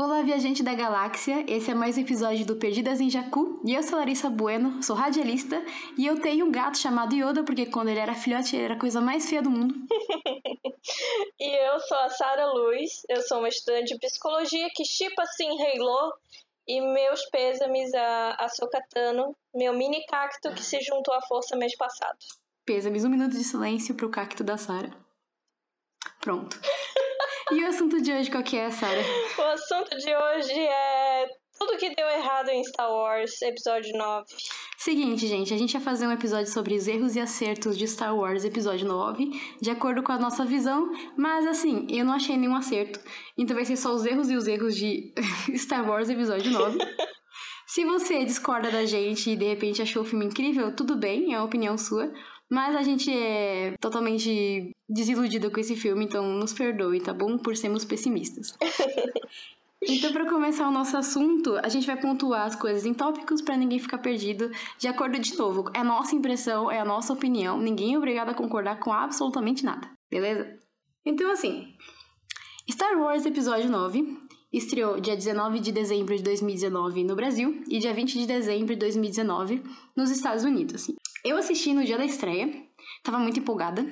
Olá, viajante da galáxia! Esse é mais um episódio do Perdidas em Jacu e eu sou Larissa Bueno, sou radialista e eu tenho um gato chamado Yoda porque quando ele era filhote ele era a coisa mais feia do mundo. e eu sou a Sara Luz, eu sou uma estudante de psicologia que chipa assim Halo e meus pêsames a, a Sokatano, meu mini cacto que se juntou à força mês passado. Pêsames, um minuto de silêncio pro cacto da Sara. Pronto. E o assunto de hoje qual que é, Sara? O assunto de hoje é tudo que deu errado em Star Wars, episódio 9. Seguinte, gente, a gente vai fazer um episódio sobre os erros e acertos de Star Wars, episódio 9, de acordo com a nossa visão, mas assim, eu não achei nenhum acerto. Então vai ser só os erros e os erros de Star Wars, episódio 9. Se você discorda da gente e de repente achou o filme incrível, tudo bem, é uma opinião sua. Mas a gente é totalmente desiludido com esse filme, então nos perdoe, tá bom? Por sermos pessimistas. Então, para começar o nosso assunto, a gente vai pontuar as coisas em tópicos para ninguém ficar perdido. De acordo de novo, é a nossa impressão, é a nossa opinião, ninguém é obrigado a concordar com absolutamente nada, beleza? Então, assim, Star Wars Episódio 9 estreou dia 19 de dezembro de 2019 no Brasil e dia 20 de dezembro de 2019 nos Estados Unidos. Eu assisti no dia da estreia, tava muito empolgada.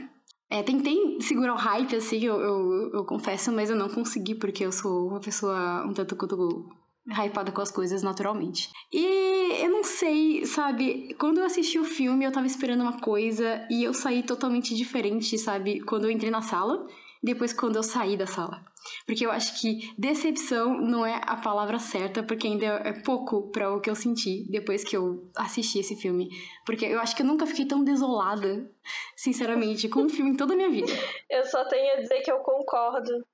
É, tentei segurar o hype, assim, eu, eu, eu, confesso, mas eu não consegui, porque eu sou uma pessoa um tanto quanto hypada com as coisas naturalmente. E eu não sei, sabe, quando eu assisti o filme eu tava esperando uma coisa e eu saí totalmente diferente, sabe, quando eu entrei na sala, depois quando eu saí da sala. Porque eu acho que decepção não é a palavra certa, porque ainda é pouco para o que eu senti depois que eu assisti esse filme. Porque eu acho que eu nunca fiquei tão desolada, sinceramente, com um filme em toda a minha vida. Eu só tenho a dizer que eu concordo.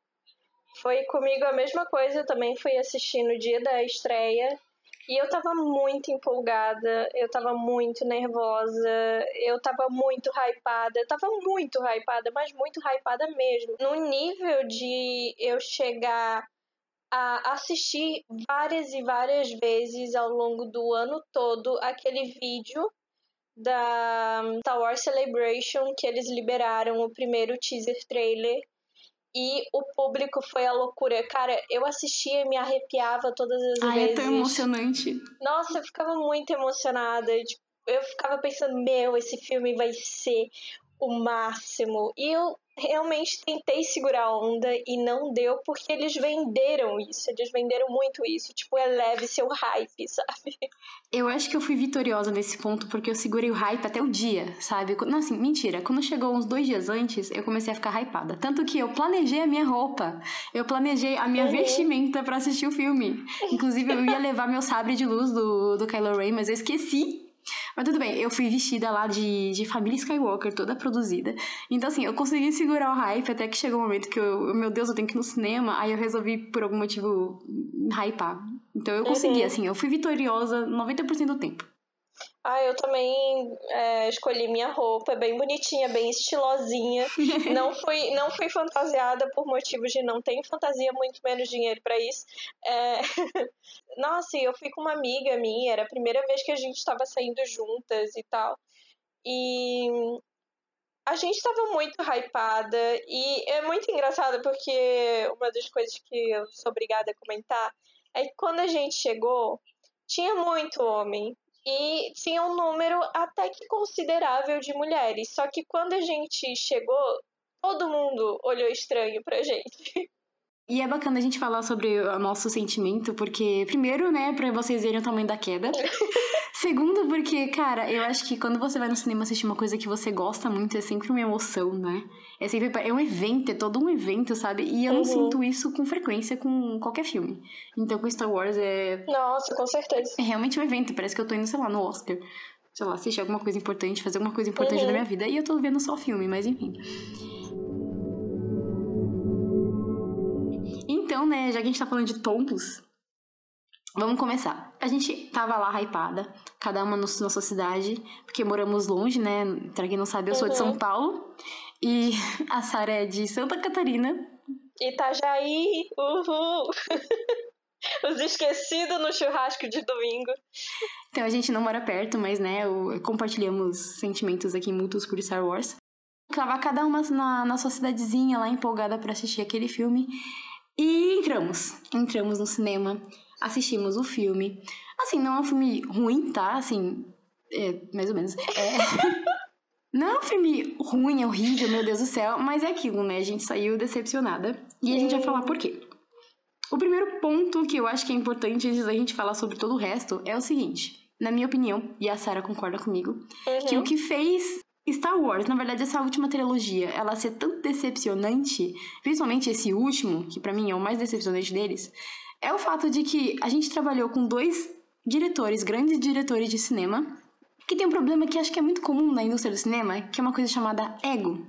Foi comigo a mesma coisa, eu também fui assistir no dia da estreia. E eu tava muito empolgada, eu tava muito nervosa, eu tava muito hypada, eu tava muito hypada, mas muito hypada mesmo. No nível de eu chegar a assistir várias e várias vezes ao longo do ano todo aquele vídeo da Star Wars Celebration que eles liberaram o primeiro teaser trailer e o público foi a loucura. Cara, eu assistia e me arrepiava todas as Ai, vezes. é tão emocionante. Nossa, eu ficava muito emocionada. Tipo, eu ficava pensando, meu, esse filme vai ser o máximo. E eu realmente tentei segurar a onda e não deu porque eles venderam isso, eles venderam muito isso, tipo, eleve seu hype, sabe? Eu acho que eu fui vitoriosa nesse ponto porque eu segurei o hype até o dia, sabe? Não, assim, mentira, quando chegou uns dois dias antes, eu comecei a ficar hypada. Tanto que eu planejei a minha roupa, eu planejei a minha uhum. vestimenta para assistir o filme. Inclusive, eu ia levar meu sabre de luz do, do Kylo Ren, mas eu esqueci mas tudo bem, eu fui vestida lá de, de família Skywalker, toda produzida. Então, assim, eu consegui segurar o hype até que chegou o um momento que eu, meu Deus, eu tenho que ir no cinema. Aí eu resolvi, por algum motivo, hypar. Então eu consegui, uhum. assim, eu fui vitoriosa 90% do tempo. Ah, eu também é, escolhi minha roupa, bem bonitinha, bem estilosinha. não fui, não fui fantasiada por motivos de não ter fantasia, muito menos dinheiro para isso. É... Nossa, eu fui com uma amiga minha, era a primeira vez que a gente estava saindo juntas e tal. E a gente estava muito hypada e é muito engraçado porque uma das coisas que eu sou obrigada a comentar é que quando a gente chegou, tinha muito homem, e tinha um número até que considerável de mulheres. Só que quando a gente chegou, todo mundo olhou estranho pra gente. E é bacana a gente falar sobre o nosso sentimento, porque, primeiro, né, pra vocês verem o tamanho da queda. Segundo, porque, cara, eu acho que quando você vai no cinema assistir uma coisa que você gosta muito, é sempre uma emoção, né? É sempre é um evento, é todo um evento, sabe? E eu uhum. não sinto isso com frequência com qualquer filme. Então com Star Wars é. Nossa, com certeza. É realmente um evento, parece que eu tô indo, sei lá, no Oscar. Sei lá, assistir alguma coisa importante, fazer alguma coisa importante uhum. da minha vida. E eu tô vendo só filme, mas enfim. Então, né, já que a gente tá falando de tombos, Vamos começar. A gente tava lá hypada, cada uma na sua cidade, porque moramos longe, né? Pra quem não sabe, eu sou de São uhum. Paulo. E a Sara é de Santa Catarina. Itajaí, uhul! Os esquecidos no churrasco de domingo. Então a gente não mora perto, mas né, compartilhamos sentimentos aqui mútuos por Star Wars. Tava cada uma na, na sua cidadezinha lá empolgada para assistir aquele filme. E entramos. Entramos no cinema, assistimos o filme. Assim, não é um filme ruim, tá? Assim, é, mais ou menos. É. Não é um filme ruim, é horrível, meu Deus do céu, mas é aquilo, né? A gente saiu decepcionada. E a gente vai falar por quê. O primeiro ponto que eu acho que é importante antes da gente falar sobre todo o resto é o seguinte. Na minha opinião, e a Sarah concorda comigo, Uhum. que o que fez Star Wars, na verdade, essa última trilogia, ela ser tão decepcionante, principalmente esse último, que pra mim é o mais decepcionante deles, é o fato de que a gente trabalhou com dois diretores, grandes diretores de cinema, que tem um problema que acho que é muito comum na indústria do cinema, que é uma coisa chamada ego.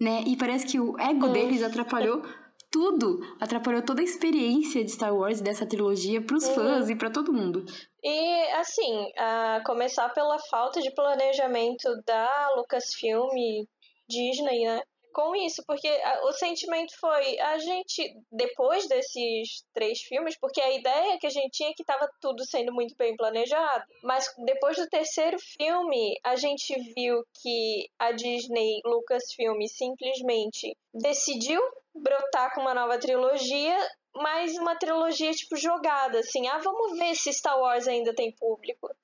Né? E parece que o ego Hum. deles atrapalhou tudo, atrapalhou toda a experiência de Star Wars dessa trilogia pros Uhum. fãs e pra todo mundo. E, assim, a começar pela falta de planejamento da Lucasfilm e Disney, né? Com isso, porque o sentimento foi a gente, depois desses três filmes, porque a ideia que a gente tinha é que estava tudo sendo muito bem planejado, mas depois do terceiro filme, a gente viu que a Disney Lucasfilm simplesmente decidiu brotar com uma nova trilogia mais uma trilogia, tipo, jogada, assim. Ah, vamos ver se Star Wars ainda tem público.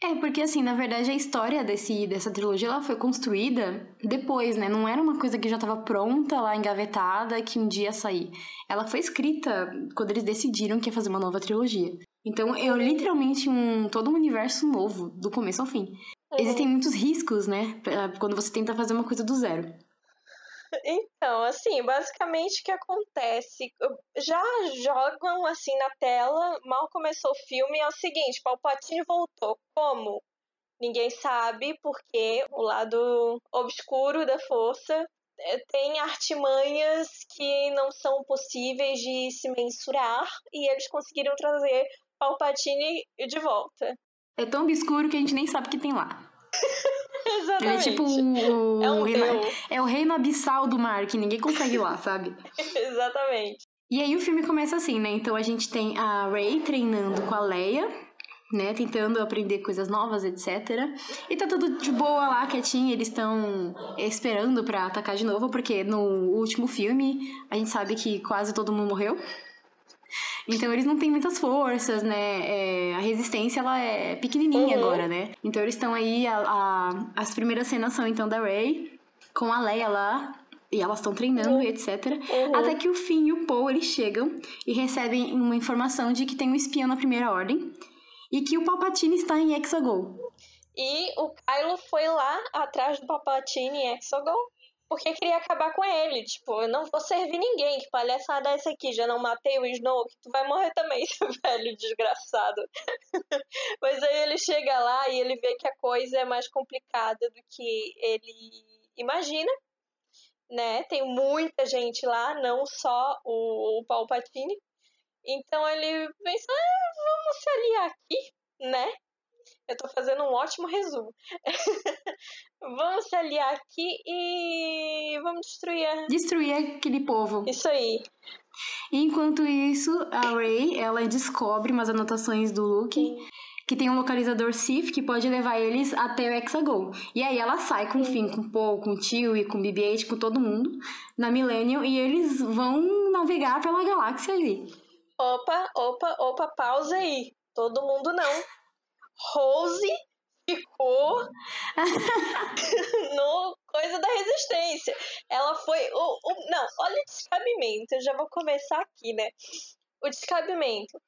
É, porque assim, na verdade, a história desse, dessa trilogia ela foi construída depois, né? Não era uma coisa que já estava pronta lá, engavetada, que um dia ia sair. Ela foi escrita quando eles decidiram que ia fazer uma nova trilogia. Então, é literalmente um, todo um universo novo, do começo ao fim. Existem muitos riscos, né? pra- Quando você tenta fazer uma coisa do zero. Então, assim, basicamente o que acontece? Já jogam assim na tela, mal começou o filme, é o seguinte, Palpatine voltou. Como? Ninguém sabe, porque o lado obscuro da força eh, tem artimanhas que não são possíveis de se mensurar e eles conseguiram trazer Palpatine de volta. É tão obscuro que a gente nem sabe o que tem lá. Ele é Exatamente. tipo o, É um o reino, é o reino abissal do mar, que ninguém consegue ir lá, sabe? Exatamente. E aí o filme começa assim, né? Então a gente tem a Rey treinando com a Leia, né? Tentando aprender coisas novas, etc. E tá tudo de boa lá, quietinho. Eles estão esperando pra atacar de novo, porque no último filme a gente sabe que quase todo mundo morreu. Então eles não têm muitas forças, né? É, a resistência ela é pequenininha Uhum. agora, né? Então eles estão aí, a, a- as primeiras cenas são então da Rey com a Leia lá. E elas estão treinando, e etc. Uhum. Até que o Finn e o Poe eles chegam e recebem uma informação de que tem um espião na primeira ordem e que o Palpatine está em Exegol. E o Kylo foi lá atrás do Palpatine em Exegol porque queria acabar com ele. Tipo, eu não vou servir ninguém. Que palhaçada é essa aqui? Já não matei o Snoke? Tu vai morrer também, seu velho desgraçado. Mas aí ele chega lá e ele vê que a coisa é mais complicada do que ele imagina. Né? Tem muita gente lá, não só o, o Palpatine. Então ele pensa, ah, vamos se aliar aqui, né? Eu tô fazendo um ótimo resumo. vamos se aliar aqui e vamos destruir a... Destruir aquele povo. Isso aí. Enquanto isso, a Rey, ela descobre umas anotações do Luke que tem um localizador Sith que pode levar eles até o Hexagol. E aí ela sai com o Finn, com o Poe, com o Tio e com o BB-8, com todo mundo na Millennium e eles vão navegar pela galáxia ali. Opa, opa, opa, pausa aí. Todo mundo não. Rose ficou no coisa da resistência. Ela foi. O, o- não, olha o descabimento. Eu já vou começar aqui, né? O descabimento.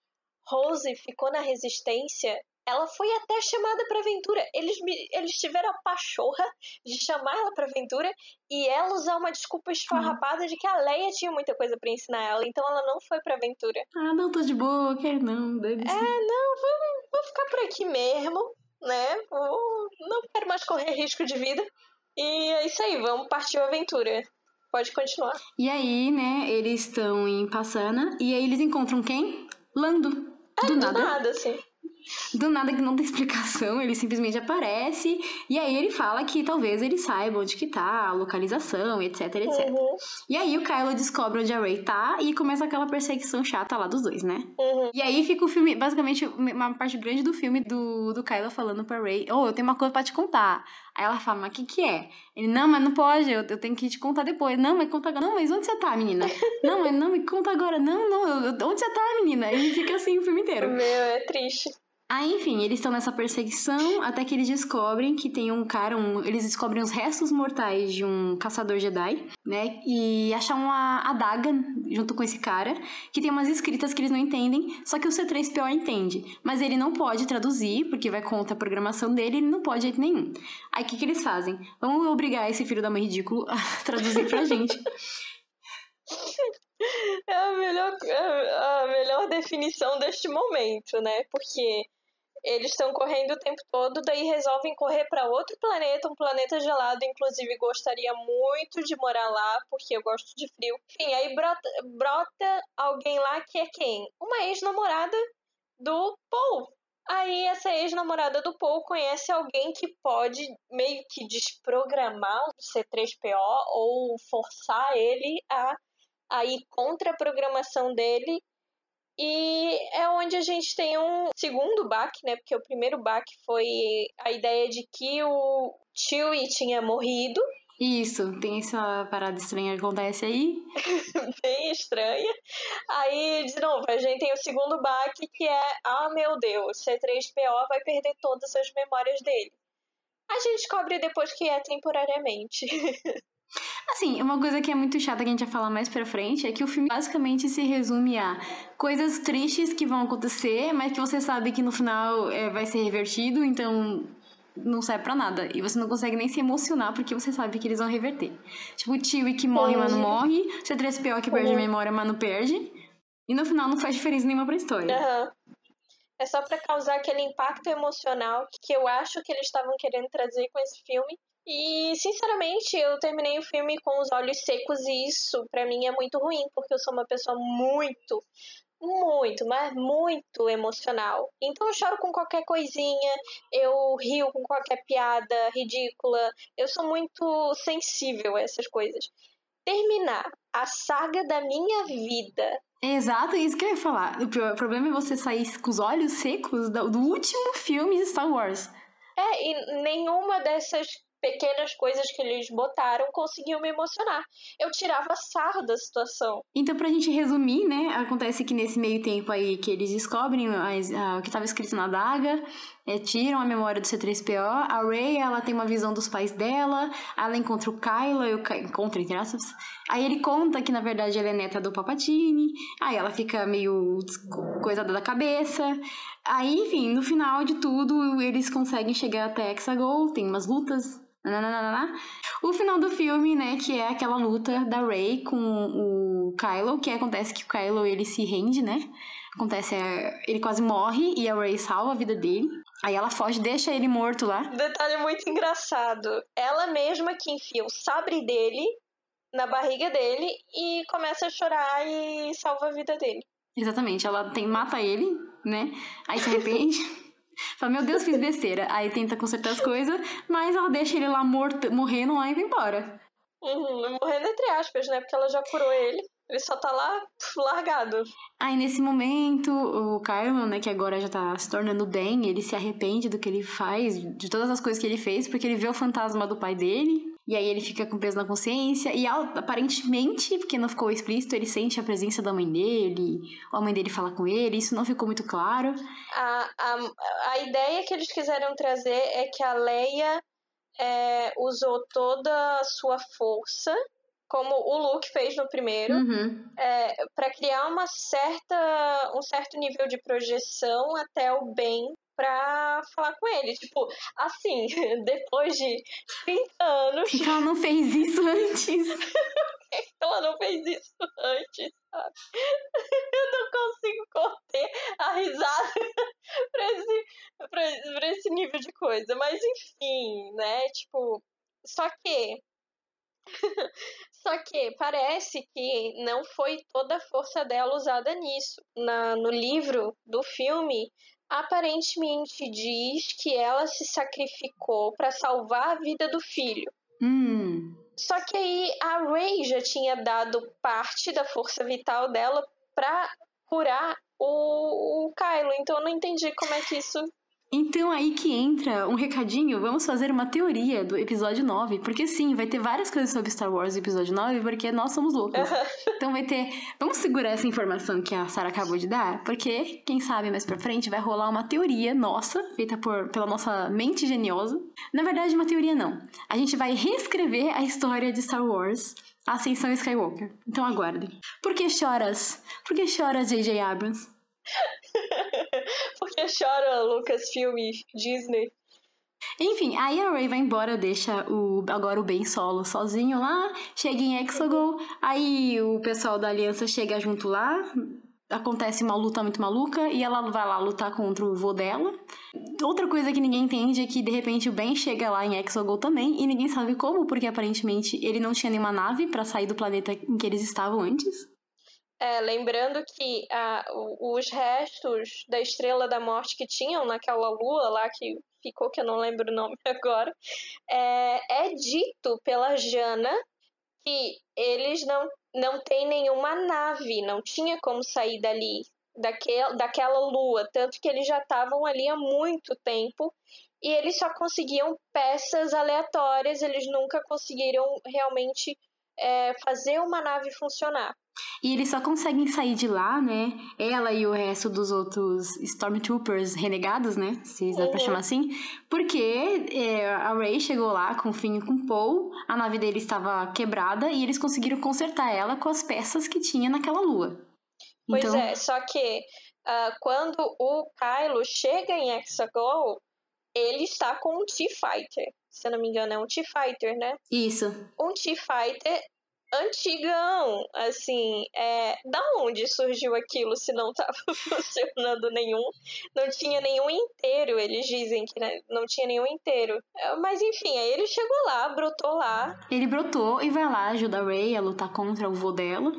Rose ficou na resistência. Ela foi até chamada pra aventura. Eles, me- eles tiveram a pachorra de chamar ela pra aventura e ela usar uma desculpa esfarrapada de que a Leia tinha muita coisa pra ensinar ela. Então ela não foi pra aventura. Ah, não, tô de boa, quero não, dane-se. É, não, vamos, vou ficar por aqui mesmo, né? Vou, não quero mais correr risco de vida. E é isso aí, vamos partir a aventura. Pode continuar. E aí, né, eles estão em Passana e aí eles encontram quem? Lando. Do Do nada. nada, assim. Do nada que não tem explicação, ele simplesmente aparece e aí ele fala que talvez ele saiba onde que tá, a localização, etc, etc. Uhum. E aí o Kylo descobre onde a Rey tá e começa aquela perseguição chata lá dos dois, né? Uhum. E aí fica o filme, basicamente, uma parte grande do filme do, do Kylo falando pra Rey, oh, eu tenho uma coisa pra te contar. Aí ela fala, mas o que que é? Ele, não, mas não pode, eu, eu tenho que te contar depois. Não, mas conta agora. Não, mas onde você tá, menina? Não, mas não, me conta agora. Não, não, eu, onde você tá, menina? E fica assim o filme inteiro. Meu, é triste. Aí, enfim, eles estão nessa perseguição até que eles descobrem que tem um cara, um, eles descobrem os restos mortais de um caçador Jedi, né? E acham uma adaga junto com esse cara, que tem umas escritas que eles não entendem, só que o C3PO entende. Mas ele não pode traduzir, porque vai contra a programação dele, ele não pode de jeito nenhum. Aí o que, que eles fazem? Vamos obrigar esse filho da mãe ridículo a traduzir pra gente. É a melhor, é a melhor definição deste momento, né? Porque eles estão correndo o tempo todo, daí resolvem correr para outro planeta, um planeta gelado. Inclusive, gostaria muito de morar lá, porque eu gosto de frio. Enfim, aí brota, brota alguém lá que é quem? Uma ex-namorada do Paul. Aí essa ex-namorada do Paul conhece alguém que pode meio que desprogramar o C3PO ou forçar ele a, a ir contra a programação dele e é onde a gente tem um segundo baque, né? Porque o primeiro baque foi a ideia de que o Chewie tinha morrido. Isso, tem essa parada estranha que acontece aí. Bem estranha. Aí, de novo, a gente tem o segundo baque que é: ah, meu Deus, C3PO vai perder todas as memórias dele. A gente descobre depois que é temporariamente. Assim, uma coisa que é muito chata que a gente vai falar mais pra frente é que o filme basicamente se resume a coisas tristes que vão acontecer, mas que você sabe que no final é, vai ser revertido, então não serve pra nada. E você não consegue nem se emocionar porque você sabe que eles vão reverter. Tipo, o Chewie que morre, mas não morre. C3PO que perde a memória, mas não perde. E no final não faz diferença nenhuma pra história. Uhum. É só para causar aquele impacto emocional que eu acho que eles estavam querendo trazer com esse filme. E, sinceramente, eu terminei o filme com os olhos secos e isso, para mim, é muito ruim, porque eu sou uma pessoa muito, muito, mas muito emocional. Então eu choro com qualquer coisinha, eu rio com qualquer piada ridícula. Eu sou muito sensível a essas coisas. Terminar a saga da minha vida. Exato, isso que eu ia falar. O problema é você sair com os olhos secos do último filme de Star Wars. É, e nenhuma dessas pequenas coisas que eles botaram conseguiam me emocionar. Eu tirava sarro da situação. Então, pra gente resumir, né, acontece que nesse meio tempo aí que eles descobrem as, a, o que estava escrito na daga, é, tiram a memória do C3PO, a Rey, ela tem uma visão dos pais dela, ela encontra o Kylo, e o encontra, entre aspas, aí ele conta que, na verdade, ela é neta do Papatini, aí ela fica meio coisada da cabeça, aí, enfim, no final de tudo, eles conseguem chegar até Hexagol, tem umas lutas Nananana. O final do filme, né, que é aquela luta da Rey com o Kylo, que acontece que o Kylo ele se rende, né? Acontece, é, ele quase morre e a Rey salva a vida dele. Aí ela foge, deixa ele morto lá. Detalhe muito engraçado. Ela mesma que enfia o sabre dele na barriga dele e começa a chorar e salva a vida dele. Exatamente, ela tem mata ele, né? Aí se arrepende. Fala, meu Deus, fiz besteira. Aí tenta consertar as coisas, mas ela deixa ele lá morto, morrendo lá e vai embora. Uhum, morrendo entre aspas, né? Porque ela já curou ele. Ele só tá lá largado. Aí nesse momento, o Kylo, né, que agora já tá se tornando bem, ele se arrepende do que ele faz, de todas as coisas que ele fez, porque ele vê o fantasma do pai dele. E aí ele fica com peso na consciência. E aparentemente, porque não ficou explícito, ele sente a presença da mãe dele, ou a mãe dele fala com ele, isso não ficou muito claro. A, a, a ideia que eles quiseram trazer é que a Leia é, usou toda a sua força como o Luke fez no primeiro, uhum. é, para criar uma certa, um certo nível de projeção até o bem pra falar com ele. Tipo, assim, depois de 30 anos. Por que ela não fez isso antes? ela não fez isso antes, sabe? Eu não consigo conter a risada pra esse, pra, pra esse nível de coisa. Mas enfim, né? Tipo, só que só que parece que não foi toda a força dela usada nisso. Na, no livro do filme, aparentemente diz que ela se sacrificou para salvar a vida do filho. Hum. Só que aí a Ray já tinha dado parte da força vital dela para curar o, o Kylo. Então eu não entendi como é que isso Então aí que entra um recadinho, vamos fazer uma teoria do episódio 9, porque sim, vai ter várias coisas sobre Star Wars no episódio 9, porque nós somos loucos. Então vai ter, vamos segurar essa informação que a Sarah acabou de dar, porque quem sabe mais pra frente vai rolar uma teoria nossa, feita por, pela nossa mente geniosa. Na verdade, uma teoria não. A gente vai reescrever a história de Star Wars, a Ascensão Skywalker. Então aguardem. Por que choras? Por que choras, J.J. Abrams? Porque chora Lucasfilm, Disney. Enfim, aí a Ray vai embora, deixa o agora o Ben Solo sozinho lá, chega em Exegol, aí o pessoal da Aliança chega junto lá, acontece uma luta muito maluca e ela vai lá lutar contra o vô dela. Outra coisa que ninguém entende é que de repente o Ben chega lá em Exegol também e ninguém sabe como, porque aparentemente ele não tinha nenhuma nave para sair do planeta em que eles estavam antes. É, lembrando que ah, os restos da Estrela da Morte que tinham naquela lua lá que ficou, que eu não lembro o nome agora, é, é dito pela Jana que eles não, não têm nenhuma nave, não tinha como sair dali, daquel, daquela lua, tanto que eles já estavam ali há muito tempo e eles só conseguiam peças aleatórias, eles nunca conseguiram realmente é, fazer uma nave funcionar. E eles só conseguem sair de lá, né? Ela e o resto dos outros Stormtroopers renegados, né? Se dá pra Uhum. chamar assim. Porque é, a Rey chegou lá com o Finn e com o Paul, a nave dele estava quebrada e eles conseguiram consertar ela com as peças que tinha naquela lua. Pois Então, é, só que ah, quando o Kylo chega em Exegol, ele está com um T-Fighter. Se eu não me engano, é um T-Fighter, né? isso. Um T-Fighter antigão, assim, é, da onde surgiu aquilo se não estava funcionando nenhum? Não tinha nenhum inteiro, eles dizem que né, não tinha nenhum inteiro. É, Mas enfim, aí ele chegou lá, brotou lá, Ele brotou e vai lá, ajuda a Rey a lutar contra o vô dela.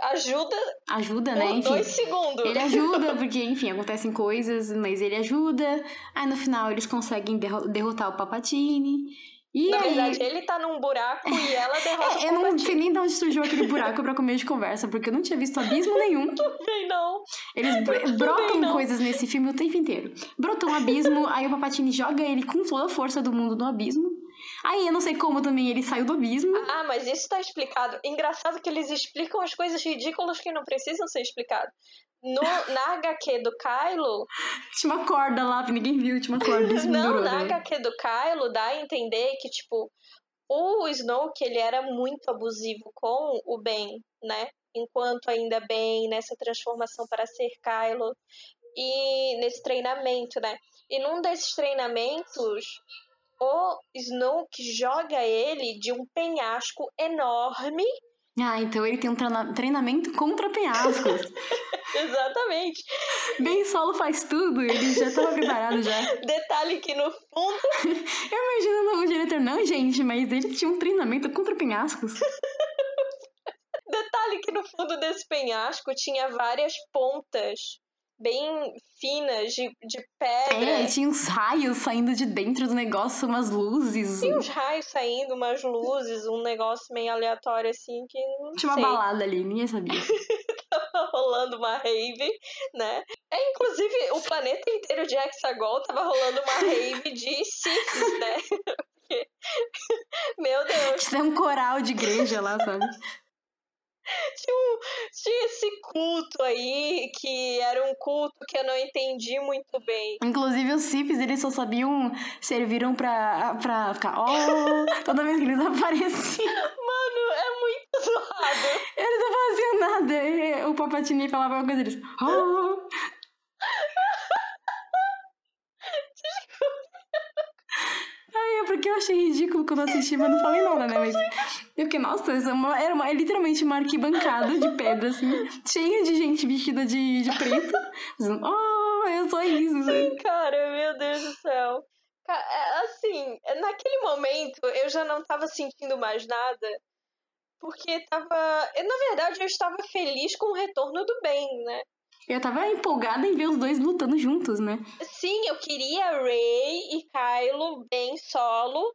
ajuda Ajuda, né? Enfim. dois segundos. Ele ajuda, porque, enfim, acontecem coisas, mas ele ajuda. Aí no final eles conseguem derro- derrotar o Papatini. E Na aí... verdade, ele tá num buraco e ela derrota É, eu não sei nem de onde surgiu aquele buraco pra comer de conversa, porque eu não tinha visto abismo nenhum. Também não. Eles br- brotam não. coisas nesse filme o tempo inteiro. Brotou um abismo, aí o Papatini joga ele com toda a força do mundo no abismo. Aí eu não sei como também ele saiu do abismo. Ah, mas isso tá explicado. Engraçado que eles explicam as coisas ridículas que não precisam ser explicadas. No, na HQ do Kylo, Tinha uma corda lá, ninguém viu, tinha uma corda não, na? HQ do Kylo dá a entender que, tipo, o Snoke, ele era muito abusivo com o Ben, né? Enquanto ainda Ben, nessa transformação para ser Kylo, e nesse treinamento, né? E num desses treinamentos, o Snoke joga ele de um penhasco enorme Ah, então ele tem um treina- treinamento contra penhascos. Exatamente. Bem solo faz tudo, ele já tava preparado já. Detalhe que no fundo, Eu imagino o diretor, não, gente, mas ele tinha um treinamento contra penhascos. detalhe que no fundo desse penhasco tinha várias pontas bem finas de, de pedra. É, tinha uns raios saindo de dentro do negócio, umas luzes. Tinha uns raios saindo, umas luzes, um negócio meio aleatório assim que não Tinha uma sei, balada ali, ninguém sabia. tava rolando uma rave, né? É, inclusive, o planeta inteiro de Hexagol tava rolando uma rave de Siths, né? Meu Deus, Tinha um coral de igreja lá, sabe? Tinha, tinha esse culto aí, que era um culto que eu não entendi muito bem. Inclusive os Cifs, eles só sabiam, serviram pra, pra ficar, oh, toda vez que eles apareciam. Mano, é muito zoado. Eles não faziam nada. O Papatini falava alguma coisa deles, oh. Ai, é porque eu achei ridículo quando assisti, mas não falei nada, né? Mas eu fiquei, nossa, é, uma- era uma- é literalmente uma arquibancada de pedra, assim, cheia de gente vestida de, de preto. Dizendo, oh, eu sou isso. sabe? Cara, meu Deus do céu. É, Assim, naquele momento eu já não tava sentindo mais nada, porque tava. Na verdade, eu estava feliz com o retorno do bem, né? Eu tava empolgada em ver os dois lutando juntos, né? Sim, eu queria Rey e Kylo bem solo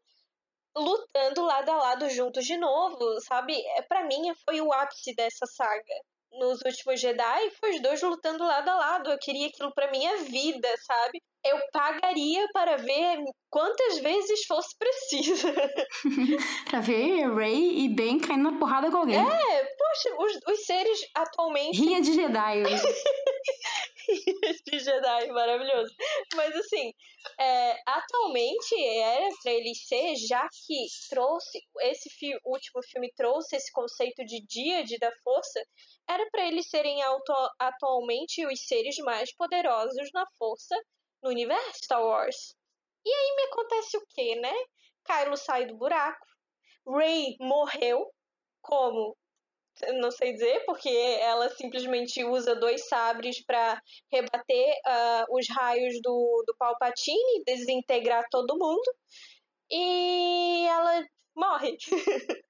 lutando lado a lado juntos de novo, sabe? É, para mim foi o ápice dessa saga. Nos últimos Jedi, foi os dois lutando lado a lado. Eu queria aquilo para minha vida, sabe? Eu pagaria para ver quantas vezes fosse preciso. pra ver Rey e Ben caindo na porrada com alguém. É, poxa, os, os seres atualmente. Rinha de Jedi. de Jedi, maravilhoso. Mas assim, é, atualmente era para ele ser, já que trouxe esse fi último filme trouxe esse conceito de díade da força, era para eles serem auto atualmente os seres mais poderosos na força no universo Star Wars. E aí me acontece o quê, né? Kylo sai do buraco, Rey morreu, como não sei dizer, porque ela simplesmente usa dois sabres para rebater uh, os raios do, do Palpatine, desintegrar todo mundo, e ela morre.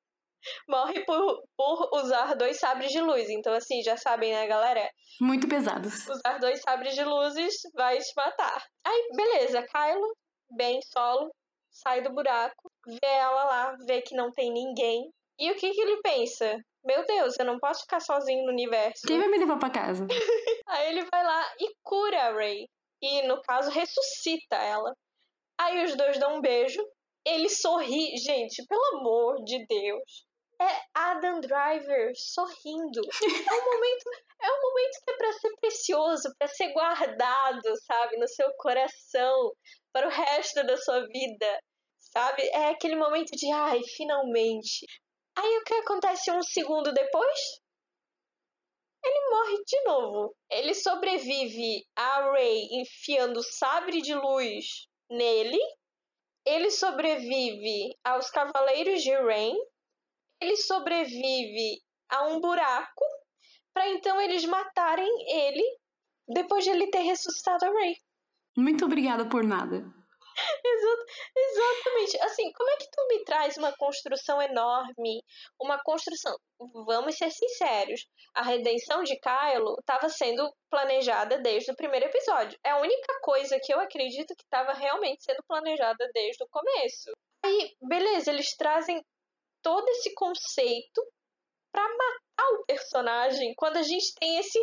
morre por, por usar dois sabres de luz. Então, assim, já sabem, né, galera? Muito pesados. Usar dois sabres de luzes vai te matar. Aí, beleza, Kylo, bem solo, sai do buraco, vê ela lá, vê que não tem ninguém. E o que, que ele pensa? Meu Deus, eu não posso ficar sozinho no universo. Quem vai me levar pra casa? Aí ele vai lá e cura a Ray. E, no caso, ressuscita ela. Aí os dois dão um beijo. Ele sorri. Gente, pelo amor de Deus. É Adam Driver sorrindo. É um momento, é um momento que é para ser precioso, para ser guardado, sabe, no seu coração para o resto da sua vida. Sabe? É aquele momento de ai, finalmente. Aí o que acontece um segundo depois? Ele morre de novo. Ele sobrevive a Rey enfiando sabre de luz nele. Ele sobrevive aos Cavaleiros de Rain. Ele sobrevive a um buraco para então eles matarem ele depois de ele ter ressuscitado a Rey. Muito obrigada por nada. Exatamente. Assim, como é que tu me traz uma construção enorme? Uma construção. Vamos ser sinceros. A redenção de Kylo estava sendo planejada desde o primeiro episódio. É a única coisa que eu acredito que estava realmente sendo planejada desde o começo. Aí, beleza, eles trazem todo esse conceito para matar o personagem quando a gente tem esse